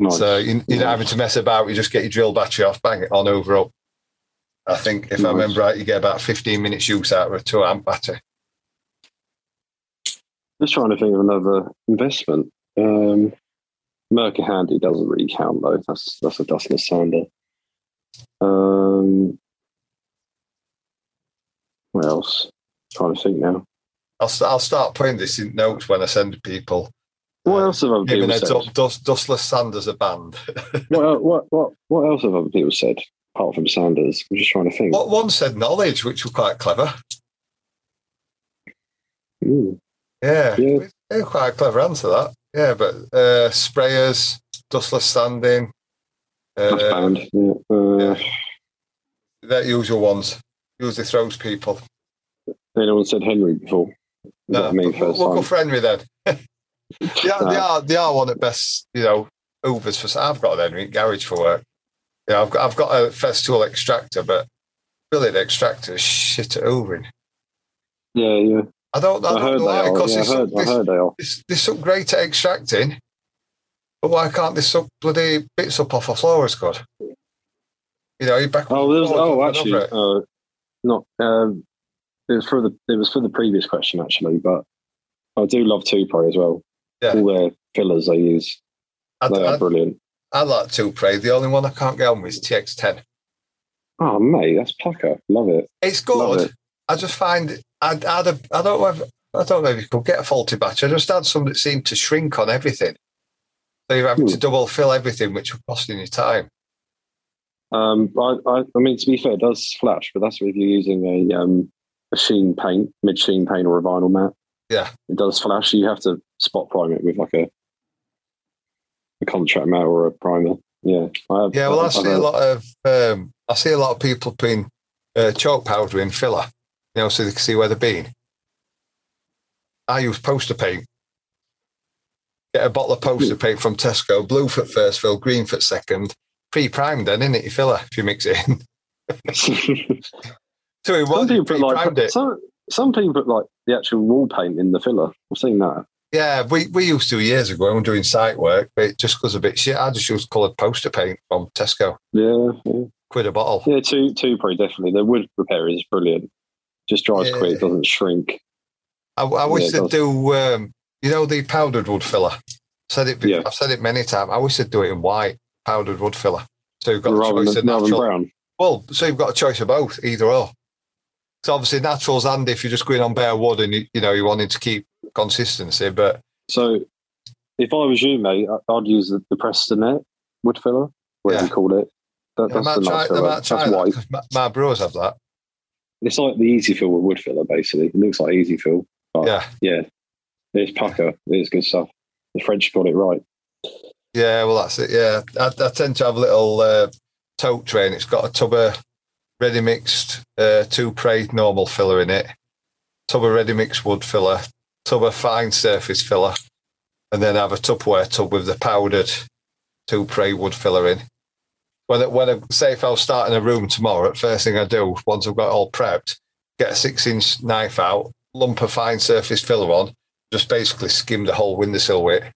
Nice. So you, you're Nice. not having to mess about. You just get your drill battery off, bang it on over up. I think if I remember right, you get about 15 minutes use out of a two amp battery. Just trying to think of another investment. Um, Mirka Handy doesn't really count though. That's that's a dustless sander. Um, what else? trying to think now. I'll, I'll start putting this in notes when I send people. What Uh, else have other people said? dust, dustless sanders a band. [laughs] What, what what what else have other people said apart from Sanders? I'm just trying to think. what one said knowledge, which was quite clever. Hmm. Yeah, Yeah. yeah quite a clever answer that. Yeah, but uh, sprayers, dustless sanding, That's uh, banned. Yeah. Uh, yeah. they're usual ones. Usually throws people. Anyone said Henry before? No, we'll, first we'll go for Henry then. [laughs] yeah, they are they are one at best. You know, Hoovers for. I've got an Henry garage for work. Yeah, I've got I've got a Festool extractor, but really the extractor is shit at hoovering. Yeah, yeah. I don't, I I, don't heard know why. Because Yeah, I heard, I heard they are. suck great at extracting, but why can't they suck bloody bits up off a floor as good? You know, you back. Oh, there was, oh, actually, uh, not. Um, it was for the it was for the previous question actually, but I do love Toupret as well. Yeah. All their fillers they use, I, they I, are brilliant. I like to pray. The only one I can't get on with is TX10. Oh mate, that's pucker. Love it. It's good. it. I just find I'd, I'd have, I don't know if I don't know if you could get a faulty batch. I just had some that seemed to shrink on everything. So you're having Hmm. to double fill everything, which will cost you time. Um, I, I, I mean, to be fair, it does flash, but that's if you're using a um, a sheen paint, mid sheen paint, or a vinyl mat. Yeah. it does flash. You have to spot prime it with like a a contract mat or a primer. Yeah, I have, Yeah, well, I I've see a lot of um, I see a lot of people putting uh, chalk powder in filler, you know, so they can see where they've been. I use poster paint. Get a bottle of poster paint from Tesco, blue for first fill, green for second, pre-primed then, isn't it? Your filler if you mix it in. [laughs] so it some one, people put pre-primed like it. some some people put like the actual wall paint in the filler. I've seen that. Yeah, we, we used to years ago when doing site work, but it just goes a bit shit. I just use coloured poster paint from Tesco, Yeah, yeah, quid a bottle. yeah. Two, two, pretty definitely. The wood repair is brilliant. Just dries Yeah. quick, doesn't shrink. I, I wish Yeah, they'd do, um, you know, the powdered wood filler. Said it. Yeah. I've said it many times. I wish they'd do it in white powdered wood filler. So you've got a choice than, of natural. brown. Well, so you've got a choice of both, either or. So obviously natural's and if you're just going on bare wood and you, you know you wanted to keep consistency, but So if I was you, mate, I'd use the, the Prestonett wood filler, whatever Yeah. you call it. That, I that's the try, nice filler. That's that white. my, my bros have that. It's like the easy fill with wood filler, basically. It looks like easy fill. But Yeah, yeah, it's pucker. It's good stuff. The French got it right. yeah. Well, that's it. Yeah, I, I tend to have a little uh, tote train. it's got a tub of ready mixed uh, Toupret normal filler in it, tub of ready mixed wood filler, tub of fine surface filler, and then have a Tupperware tub with the powdered Toupret wood filler in. When when I say if I was starting a room tomorrow, first thing I do once I've got all prepped, get a six inch knife out, lump a fine surface filler on, just basically skim the whole windowsill with, it.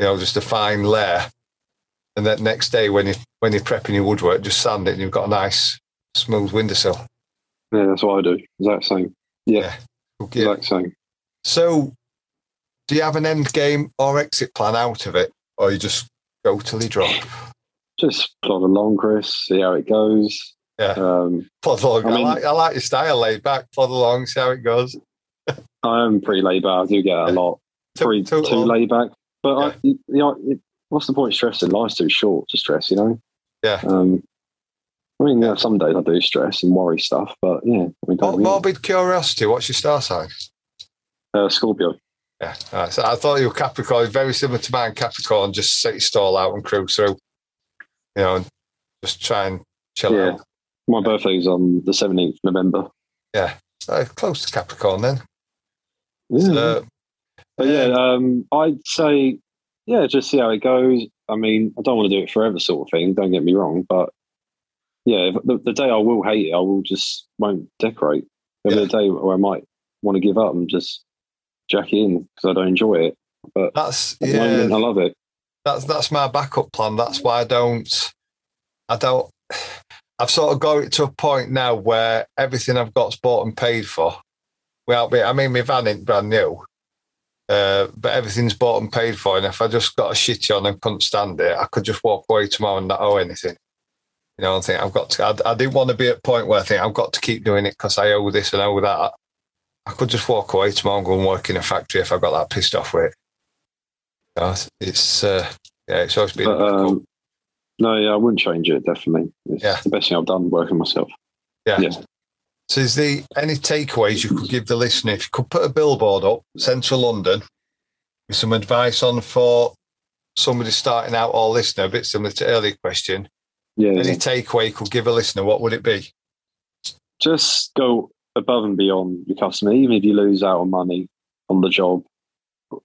you know, just a fine layer. And then next day when you when you're prepping your woodwork, just sand it and you've got a nice smooth windowsill. Yeah, that's what I do. Exact same. Yeah, Yeah. exact same. So do you have an end game or exit plan out of it? Or you just go till you drop? Just plod along, Chris. See how it goes. Yeah. Um, Plod along. I, I mean- like I like your style laid back, plod along, see how it goes. [laughs] I am pretty laid back. I do get a lot. Pretty too, too, too laid back. But I, you know, it, what's the point of stressing? Life's too short to stress. You know. Yeah. Um, I mean, yeah, some days I do stress and worry stuff, but yeah, I mean, don't really. Morbid curiosity, what's your star sign? Uh, Scorpio. Yeah. Right. So I thought you were Capricorn, very similar to mine. Capricorn, just set your stall out and cruise through. You know, and just try and chill Yeah. out. My birthday's on the seventeenth November. Yeah, so close to Capricorn then. Yeah. Uh, But yeah, um, I'd say, yeah, just see how it goes. I mean, I don't want to do it forever, sort of thing. Don't get me wrong, but yeah, if, the, the day I will hate it, I will just won't decorate. There'll be a day where I might want to give up and just jack in because I don't enjoy it. But that's yeah. moment, I love it. that's that's my backup plan. That's why I don't. I don't. I've sort of got it to a point now where everything I've got's bought and paid for. Without me, I mean, my van ain't brand new, uh, but everything's bought and paid for. And if I just got a shitty on and couldn't stand it, I could just walk away tomorrow and not owe anything. You know, I think I've got to. I, I didn't want to be at a point where I think I've got to keep doing it because I owe this and owe that. I could just walk away tomorrow and go and work in a factory if I got that pissed off with it. You know, it's uh, yeah, it's always been. But, um, no, yeah, I wouldn't change it. Definitely, it's Yeah. the best thing I've done working myself. Yeah. Yeah. So, is the any takeaways you could give the listener if you could put a billboard up, central London, with some advice on for somebody starting out or listener, a bit similar to earlier question. Yeah, Any takeaway could give a listener, what would it be? just go above and beyond your customer, even if you lose out on money on the job,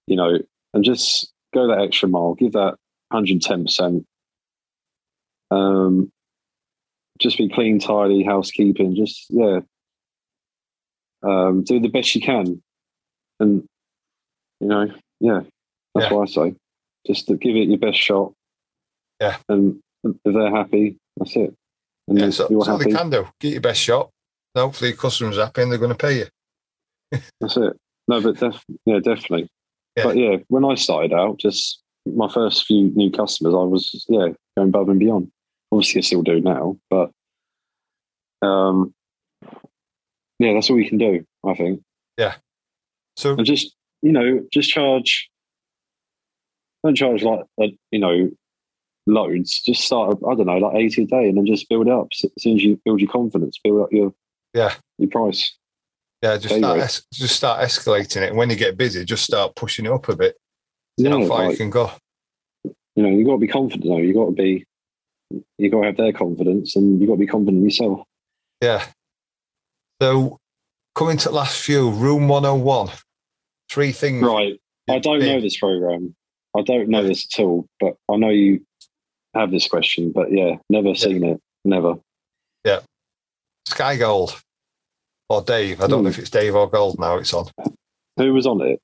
you know, and just go that extra mile, give that 110%. Um, just be clean, tidy, housekeeping, just, yeah. Um, do the best you can. And, you know, yeah, that's Yeah. what I say. Just to give it your best shot. Yeah. And if they're happy, that's it. And Yeah, so, you're so they can do. Get your best shot. And hopefully, your customer's happy and they're going to pay you. That's it. No, but def- yeah, definitely. Yeah. But yeah, when I started out, just my first few new customers, I was yeah going above and beyond. Obviously, I still do now, but um, yeah, that's all you can do. I think, Yeah. So, and just you know, just charge. Don't charge like you know loads. Just start. I don't know, like eighty a day, and then just build it up. As soon as you build your confidence, build up your Yeah. your price. yeah, just start, es- just start escalating it. And when you get busy, just start pushing it up a bit. Yeah, how far you can go. you know, you got to be confident. Though you got to be, you got to have their confidence, and you got to be confident yourself. Yeah. So, coming to the last few, room 101, three things. Right. I don't know this program. I don't know this at all, but I know you have this question. But yeah, never seen it. Never. Yeah. Sky Gold or Dave. I don't know Hmm. if it's Dave or Gold now it's on. Who was on it?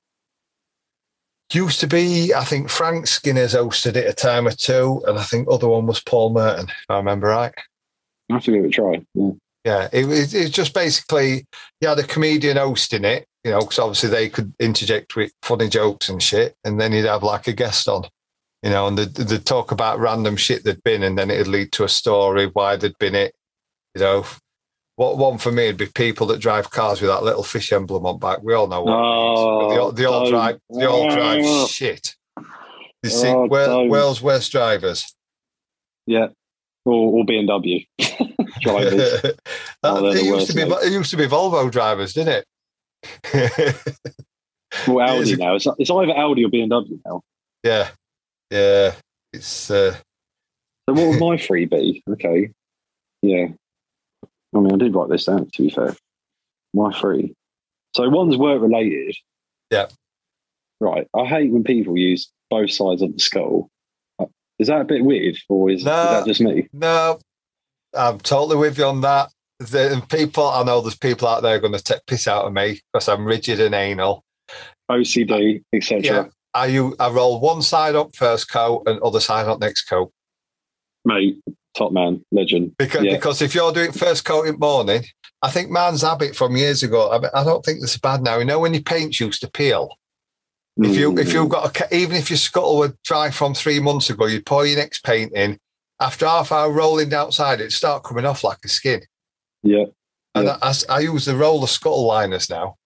used to be, I think Frank Skinner's hosted it a time or two, and I think other one was Paul Merton, if I remember right. I have to give it a try. Yeah. Yeah, it was it's just basically you had a comedian hosting it, you know, because obviously they could interject with funny jokes and shit, and then you'd have like a guest on, you know, and they'd, they'd talk about random shit they'd been, and then it'd lead to a story why they'd been it, you know. What one for me would be people that drive cars with that little fish emblem on back. We all know what Oh, it is. They all, they all drive. They all drive Oh. shit. You see, Oh, Wales. Wales worst drivers. Yeah. Or, or BMW [laughs] drivers. [laughs] Uh, Oh, it used to be. It used to be Volvo drivers, didn't it? [laughs] Well, Audi now. It's, it's either Audi or BMW now. yeah, yeah. It's uh, So what would [laughs] my three be? Okay. Yeah. I mean, I did write this down, to be fair. My three. So one's work related. Yeah. Right. I hate when people use both sides of the scuttle. Is that a bit weird or is, is that just me? no. I'm totally with you on that. The people I know, there's people out there going to take piss out of me because I'm rigid and anal. OCD, etc. I you I roll one side up first coat and other side up next coat. Mate, top man, legend. Because, Yeah. because if you're doing first coat in morning, I think man's habit from years ago, I, mean, I don't think this is bad now. You know, when your paint used to peel, if you if you've got a, even if your scuttle were dry from three months ago, you'd pour your next paint in. After half hour rolling outside, it'd start coming off like a skin. Yeah. And Yeah. I, I, I use the roller scuttle liners now.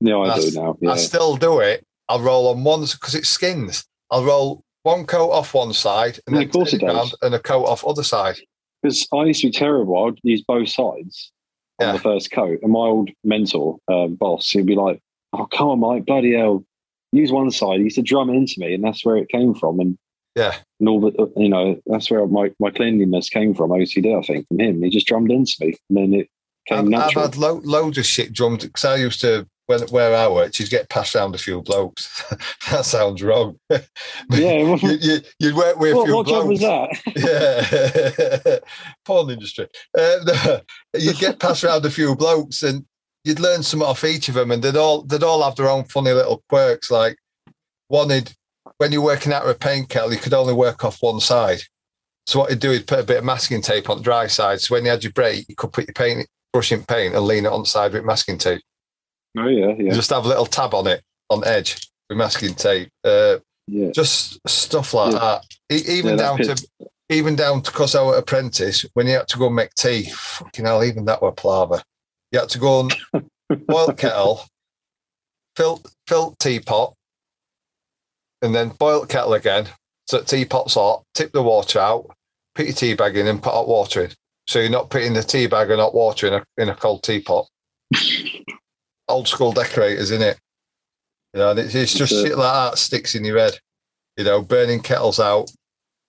Yeah, I do now. Yeah. I still do it. I'll roll on one because it's skins. I'll roll one coat off one side and then of course it does. and a coat off other side. Because I used to be terrible. I'd use both sides on Yeah. the first coat. And my old mentor, um, boss, he'd be like, Oh, come on, Mike, bloody hell. Use one side. He used to drum it into me, and that's where it came from. And, Yeah. and all the, you know, that's where my, my cleanliness came from, OCD, I think, from him. He just drummed into me, and then it came I've, I've had lo- loads of shit drummed because I used to when where I worked, you'd get passed around a few blokes. [laughs] that sounds wrong. [laughs] yeah. you, you, you'd work with a what few what job was that? [laughs] yeah, porn industry. Uh, no, you'd get passed around a few blokes, and you'd learn some off each of them, and they'd all they'd all have their own funny little quirks. Like wanted when you're working out of a paint kettle, you could only work off one side. So what he'd do, he'd put a bit of masking tape on the dry side. So when you had your break, you could put your paint brush in paint and lean it on the side with masking tape. Oh, yeah, yeah. just have a little tab on it on edge with masking tape. Uh, yeah. just stuff like Yeah. that. Even Yeah, down that's to even down to because our apprentice when you had to go make tea. Fucking hell, even that were palaver. You had to go and [laughs] boil kettle, fill fill teapot, and then boil the kettle again. So the teapot's hot. Tip the water out. Put your tea bag in and put hot water in. So you're not putting the tea bag and hot water in a in a cold teapot. [laughs] Old school decorators in it. You know, and it's, it's just shit like that sticks in your head. You know, burning kettles out,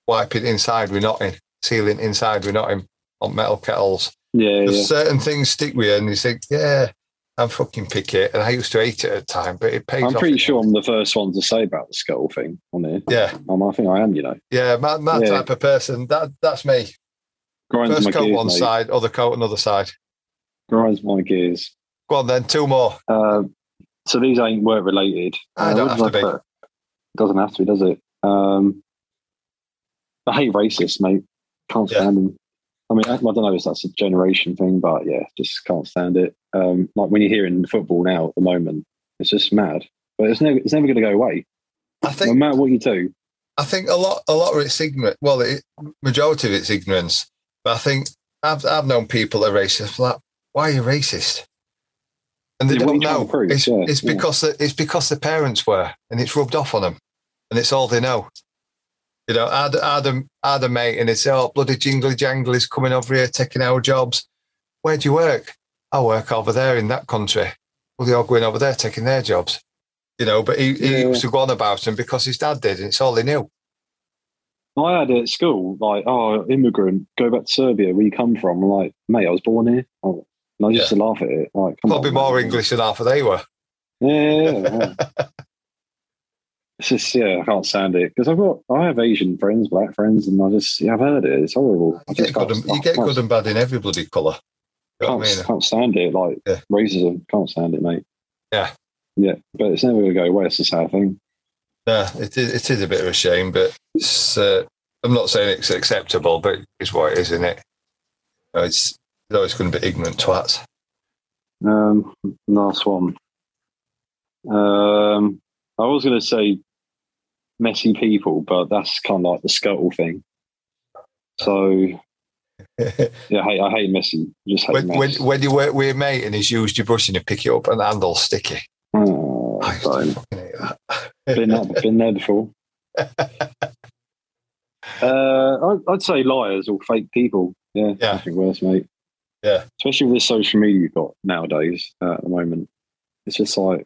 wiping inside with knotting, sealing inside with knotting on metal kettles. Yeah, yeah. certain things stick with you, and you think, yeah, I'm fucking picky. And I used to hate it at the time, but it pays I'm pretty sure. I'm the first one to say about the scuttle thing on here. Yeah, Um, I think I am, you know. yeah, my, my Yeah. type of person. That that's me. Grinds First my coat gears, one mate. side, other coat another side. Grinds my gears. Go on then, two more. Uh, so these ain't work related. I Uh, don't what have to I put? Doesn't have to be, does it? Um, I hate racists, mate. Can't Yeah. stand them. I mean, I, I don't know if that's a generation thing, but yeah, just can't stand it. Um, like when you're hearing football now at the moment, it's just mad. But it's never, it's never going to go away. I think No matter what you do. I think a lot a lot of it's ignorant. Well, it, majority of it's ignorance. But I think I've I've known people that are racist. Like, why are you racist? And they don't know. It's, Yeah, it's yeah. because the, it's because the parents were, and it's rubbed off on them, and it's all they know. You know, I had, I had, a, I had a mate, and it's oh bloody jingly jangle is coming over here taking our jobs. Where do you work? I work over there in that country. Well, they're all going over there taking their jobs. You know, but he, he Yeah. used to go on about them because his dad did, and it's all he knew. I had it at school, like, oh, immigrant, go back to Serbia, where you come from. I'm like, mate, I was born here. Oh, and I used to laugh at it. Like, Probably on, more mate. English than half of they were. Yeah, yeah, yeah. [laughs] it's just, yeah, I can't stand it because I've got, I have Asian friends, black friends, and I just, yeah, I've heard it. It's horrible. You get, good and, you get good and bad in every bloody colour. You know can't, I mean? can't stand it. Like Yeah. racism, can't stand it, mate. Yeah. Yeah, but it's never going to go away. It's a sad thing. Yeah, it is, it is a bit of a shame, but it's, uh, I'm not saying it's acceptable, but it's what it is, isn't it? You know, It's, it's always going to be ignorant twats. Um, last one. Um, I was going to say messy people, but that's kind of like the scuttle thing. So [laughs] yeah, I hate, I hate messy. I Just hate when, when, when you work with a mate and he's used your brush and you pick it up and the handle's sticky. Oh, I used so, to fucking hate that. been, there, been there before. [laughs] Uh, I'd, I'd say liars or fake people. Yeah, Yeah. nothing worse, mate. Yeah. especially with this social media you've got nowadays uh, at the moment. It's just like,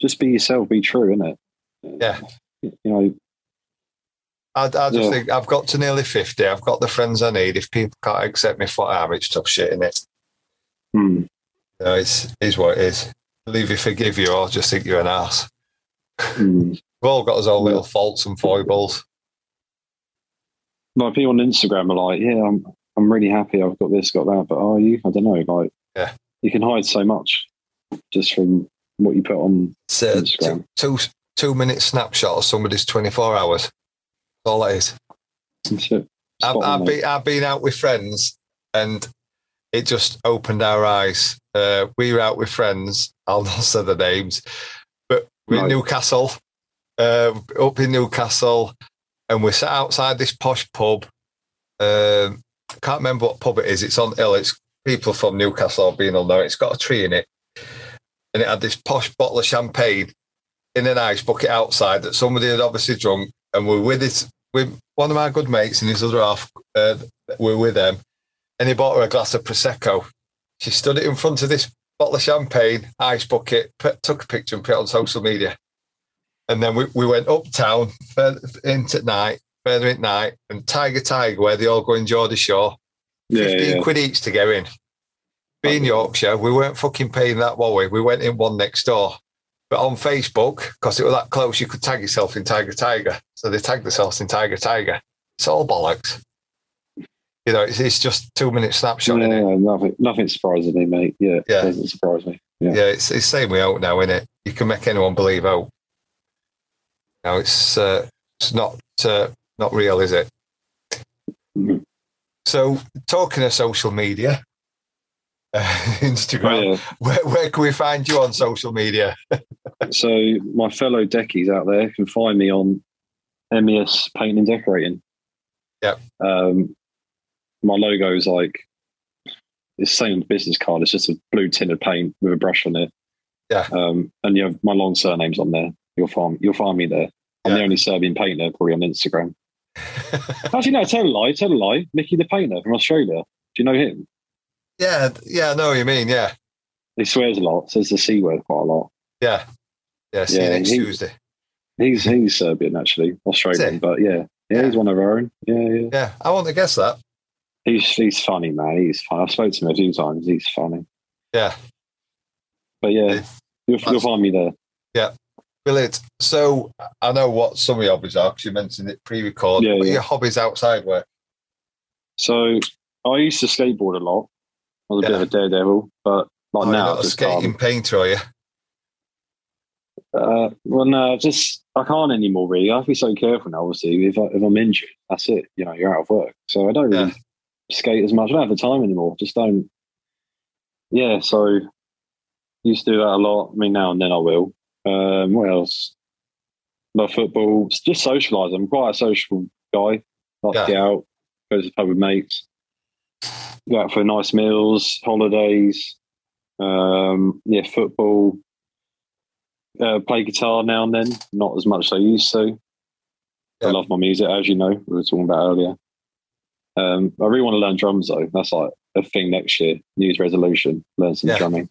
just be yourself, be true, isn't it? Yeah. You know, I, I just Yeah. think I've got to nearly 50. I've got the friends I need. If people can't accept me for what I am, it's tough shit, in it? hmm, You know, it's, is what it is. Believe you forgive you or just think you're an ass. hmm. We've all got our own little faults and foibles. My people on Instagram are like, yeah, I'm I'm really happy I've got this, got that, but are you? I don't know. Like, Yeah. you can hide so much just from what you put on. A Instagram. two, two, two minute snapshot of somebody's 24 hours. That's all it is. It's it. I've, on, I've, been, I've been out with friends and it just opened our eyes. Uh, we were out with friends, I'll [laughs] not say the names, but we're in Newcastle, uh, up in Newcastle, and we're sat outside this posh pub. Um, I can't remember what pub it is. It's on hill. It's people from Newcastle or being on there. It's got a tree in it, and it had this posh bottle of champagne in an ice bucket outside that somebody had obviously drunk, and we're with it with one of my good mates and his other half. Uh, we're with them, and he bought her a glass of prosecco. She stood it in front of this bottle of champagne, ice bucket, put, took a picture and put it on social media. And then we, we went uptown into night, further at night, and Tiger Tiger, where they all go in Geordie Shore, Yeah, 15 yeah. quid each to go in. Being Yorkshire, we weren't fucking paying that, were we? We went in one next door. But on Facebook, because it was that close, you could tag yourself in Tiger Tiger. So they tagged themselves in Tiger Tiger. It's all bollocks. You know, it's, it's just two minute snapshot, yeah, nothing, nothing surprises me, mate. Yeah, Yeah. it doesn't surprise me. Yeah. Yeah, it's it's same with out now, isn't it? You can make anyone believe out. No, it's uh, it's not uh, not real, is it? Mhm. So, talking of social media, uh, [laughs] Instagram, Oh, where, where can we find you on social media? [laughs] So my fellow deckies out there can find me on MES Painting and Decorating. Yep. Um, my logo is like it's the same business card. It's just a blue tinted paint with a brush on it. Yeah. Um, and you have my long surnames on there. You'll find you'll find me there. I'm Yeah. the only Serbian painter probably on Instagram. Actually, no, tell a lie, tell a lie. Mickey the painter from Australia. Do you know him? yeah, yeah, I know what you mean. Yeah, He swears a lot, says the c word quite a lot. yeah, yeah. See you next he- Tuesday. He's he's Serbian actually, Australian, but yeah, yeah, Yeah. he's one of our own. Yeah, yeah. Yeah, I want to guess that. He's he's funny, man. He's funny. I've spoken to him a few times. He's funny. Yeah, But yeah, you'll, you'll find me there. Brilliant. So, I know what some of your hobbies are because you mentioned it pre-record. Yeah, what are yeah. your hobbies outside work? So I used to skateboard a lot. I was a bit of a daredevil, but like Oh, you're now, not I've a just skating can't. painter, are you? Uh, well, no, I just I can't anymore. Really, I have to be so careful now. Obviously, if I, if I'm injured, that's it. You know, you're out of work, so I don't really Yeah. skate as much. I don't have the time anymore. Just don't. Yeah, so used to do that a lot. I mean, now and then I will. Um, what else? Love football. Just socialise. I'm quite a social guy. Like Yeah. to get out, go to the pub with mates, go out for nice meals, holidays. Um, yeah, football. Uh, play guitar now and then, not as much as I used to. Yeah. I love my music, as you know, we were talking about earlier. Um, I really want to learn drums though. That's like a thing next year. New Year's resolution: learn some Yeah. drumming.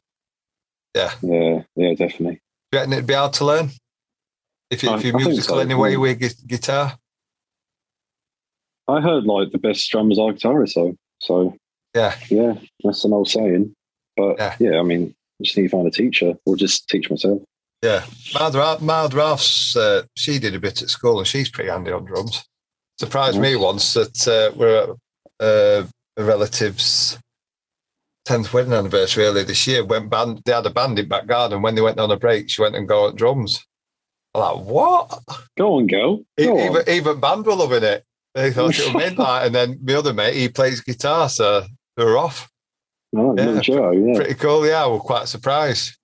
Yeah. yeah, yeah, definitely. Do you reckon it'd be hard to learn? If, you, if you're I musical so, anyway with gu- guitar? I heard like the best drummers are guitarists, though. So Yeah. yeah, that's an old saying. But Yeah. yeah, I mean, I just need to find a teacher or just teach myself. Yeah. Mild Ralph, Mild Ralph's, uh, she did a bit at school and she's pretty handy on drums. Surprised me once that uh, we're at uh, a relative's 10th wedding anniversary earlier this year. Went band, they had a band in back garden. When they went on a break, she went and got drums. I'm like, what? Go on. E- Go on. even, even band were loving it. They thought it was [laughs] like, and then my other mate, he plays guitar, so they were off. No, Yeah. Joe, yeah. Pretty cool, yeah. We're quite surprised.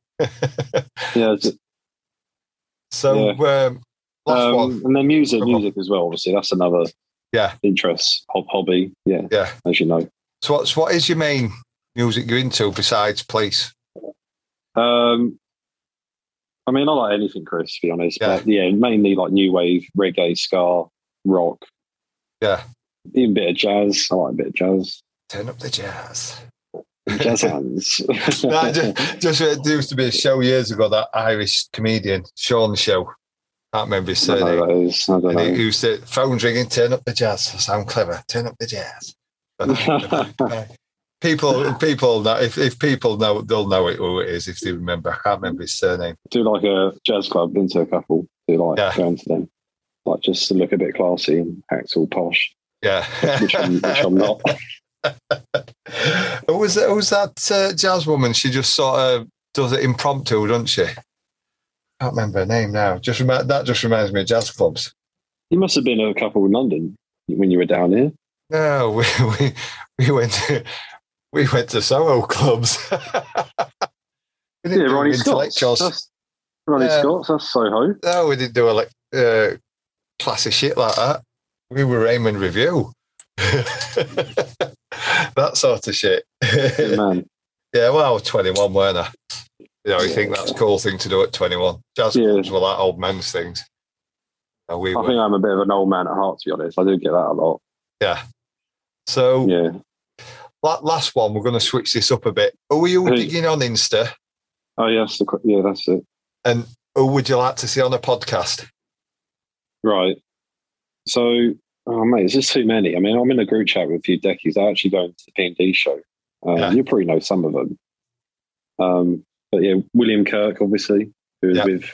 yeah [laughs] So, um, um, and then music, music as well. Obviously, that's another Yeah. interest, hob- hobby. Yeah, Yeah. as you know. So, what's what is your main music you're into besides Police? Um, I mean, I like anything, Chris. To be honest, Yeah. but yeah, mainly like new wave, reggae, ska, rock, Yeah. even a bit of jazz. I like a bit of jazz. Turn up the jazz. Jazz [laughs] hands. No, [laughs] just, just uh, there used to be a show years ago, that Irish comedian, Sean Show. Can't remember his I don't know surname. who that is. I don't And he used to phones ringing, turn up the jazz. I sound clever. Turn up the jazz. [laughs] people, [laughs] people know if, if people know, they'll know it who it is if they remember. I can't remember his surname. Do like a jazz club, been to a couple. Do like Yeah. going to them, like just to look a bit classy and act all posh, Yeah, which I'm, which I'm not. [laughs] [laughs] who was that? Who was that uh, jazz woman? She just sort of does it impromptu, doesn't she? I can't remember her name now. Just that just reminds me of jazz clubs. You must have been a couple in London when you were down here. No, we we, we went to we went to Soho clubs. [laughs] we didn't Yeah, Ronnie Scott's. intellectuals. That's Ronnie Yeah. Scott's. That's Soho. No, we didn't do a like uh, classy shit like that. We were Raymond Revue. [laughs] that sort of shit. Man. [laughs] yeah, well, I was 21, weren't I? You know, you think that's a cool thing to do at 21. Jazz Yeah. clubs were like old men's things. And we I were, think I'm a bit of an old man at heart, to be honest. I do get that a lot. yeah. So, Yeah. La- last one, we're going to switch this up a bit. Who are you Who? digging on Insta? Oh, yes. Yeah, that's it. And who would you like to see on a podcast? Right. So, oh, mate, is this too many. I mean, I'm in a group chat with a few deckies. I actually go to the P&D show. Um, Yeah. You probably know some of them. Um, but yeah, William Kirk, obviously, who was Yeah. with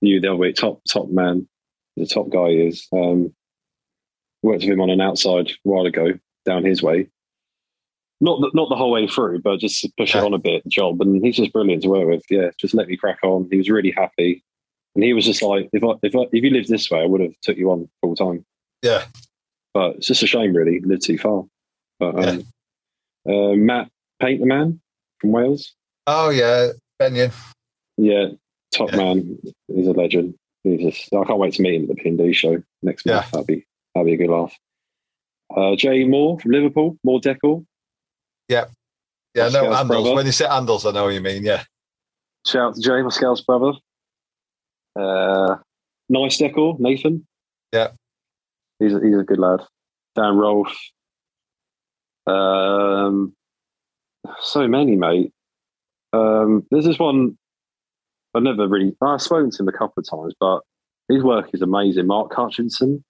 you the other week, top, top man. The top guy is. Um, worked with him on an outside a while ago down his way. Not the, not the whole way through, but just push Yeah. it on a bit, job. And he's just brilliant to work with. Yeah, just let me crack on. He was really happy. And he was just like, if I, if I, if you lived this way, I would have took you on full time. Yeah. But it's just a shame, really. He lived too far. But um, uh, Matt Paint the Man from Wales, Oh, yeah. Benyon. yeah, top Yeah. man. He's a legend. He's just, I can't wait to meet him at the P&D show next month. Yeah. That'd be that'd be a good laugh. Uh, Jay Moore from Liverpool, Moore Deckle. Yeah, Yeah, no, Pascal's handles. brother. When you say handles, I know what you mean. Yeah. Shout out to Jay, my Scouse brother. Uh, nice Deckle, Nathan. Yeah. He's a, he's a good lad. Dan Rolfe. Um, so many, mate. Um, there's this one I've never really. I've spoken to him a couple of times, but his work is amazing. Mark Hutchinson.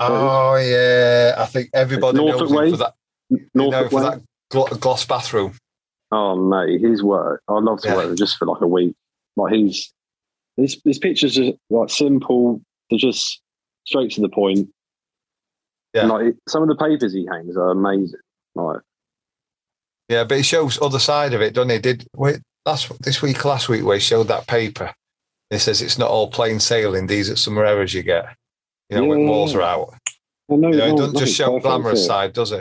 Oh, yeah. I think everybody knows Norfolk him Way? for that, you know, for Way. that gl- gloss bathroom. Oh mate, his work. I'd love to Yeah. work just for like a week. Like he's his his pictures are like simple. They're just straight to the point. Yeah. And, like some of the papers he hangs are amazing. Like Yeah, but it shows other side of it, doesn't it? Did wait last this week, last week, where he showed that paper. It says it's not all plain sailing. These are some errors you get. You know, when walls are out. I know, You know, no, doesn't just show glamorous side, does he?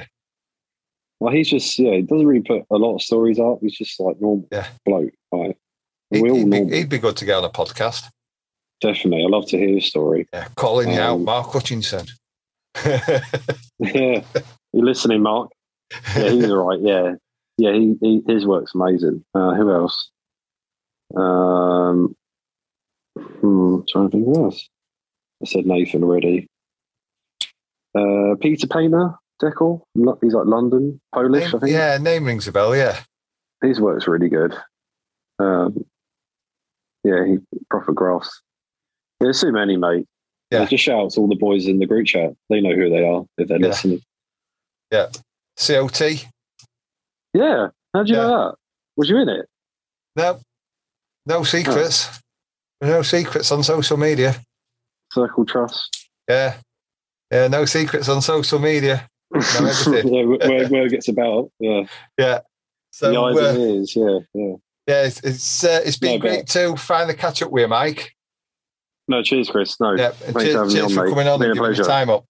Well, he's just yeah. He doesn't really put a lot of stories out. He's just like normal Yeah. bloke. Like He'd, we all he'd, be, he'd be good to get on a podcast. Definitely, I love to hear his story. Yeah, calling you out, Um, Mark Hutchinson. [laughs] [laughs] Yeah, you listening, Mark? Yeah, he's all right. Yeah, yeah. He, he his work's amazing. Uh, who else? Um, hmm, trying to think who else. I said Nathan already. Uh, Peter Painter, Deckel. He's like London, Polish. I Name- think. yeah, name rings a bell. Yeah, his work's really good. Um, yeah, he proper graphs. There's so many, mate. Yeah. Just shout out to all the boys in the group chat. They know who they are if they're listening. Yeah. listening. COT. Yeah. How'd you Yeah. know that? Was you in it? No, no secrets. No secrets on social media. Circle Trust. Yeah, yeah, no secrets on social media. Everything. [laughs] yeah, where, where- where it gets about. Yeah. Yeah. So the eyes uh, and ears. Yeah. Yeah. yeah, it's it's, uh, it's been No, but- great to finally catch up with you, Mike. No, cheers, Chris. No, Yeah, thanks cheers, for having cheers me for on, mate. coming on Been and a giving pleasure. your time up.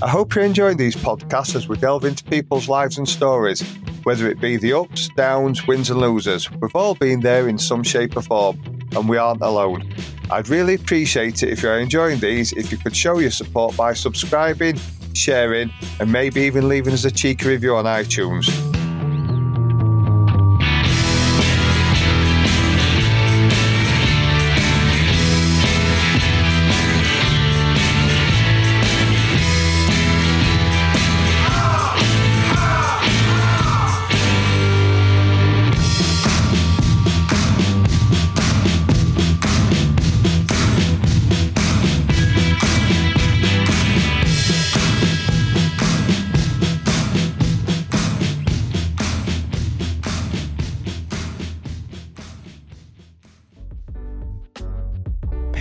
I hope you're enjoying these podcasts as we delve into people's lives and stories, whether it be the ups, downs, wins, and losers. We've all been there in some shape or form, and we aren't alone. I'd really appreciate it if you're enjoying these if you could show your support by subscribing, sharing, and maybe even leaving us a cheeky review on iTunes.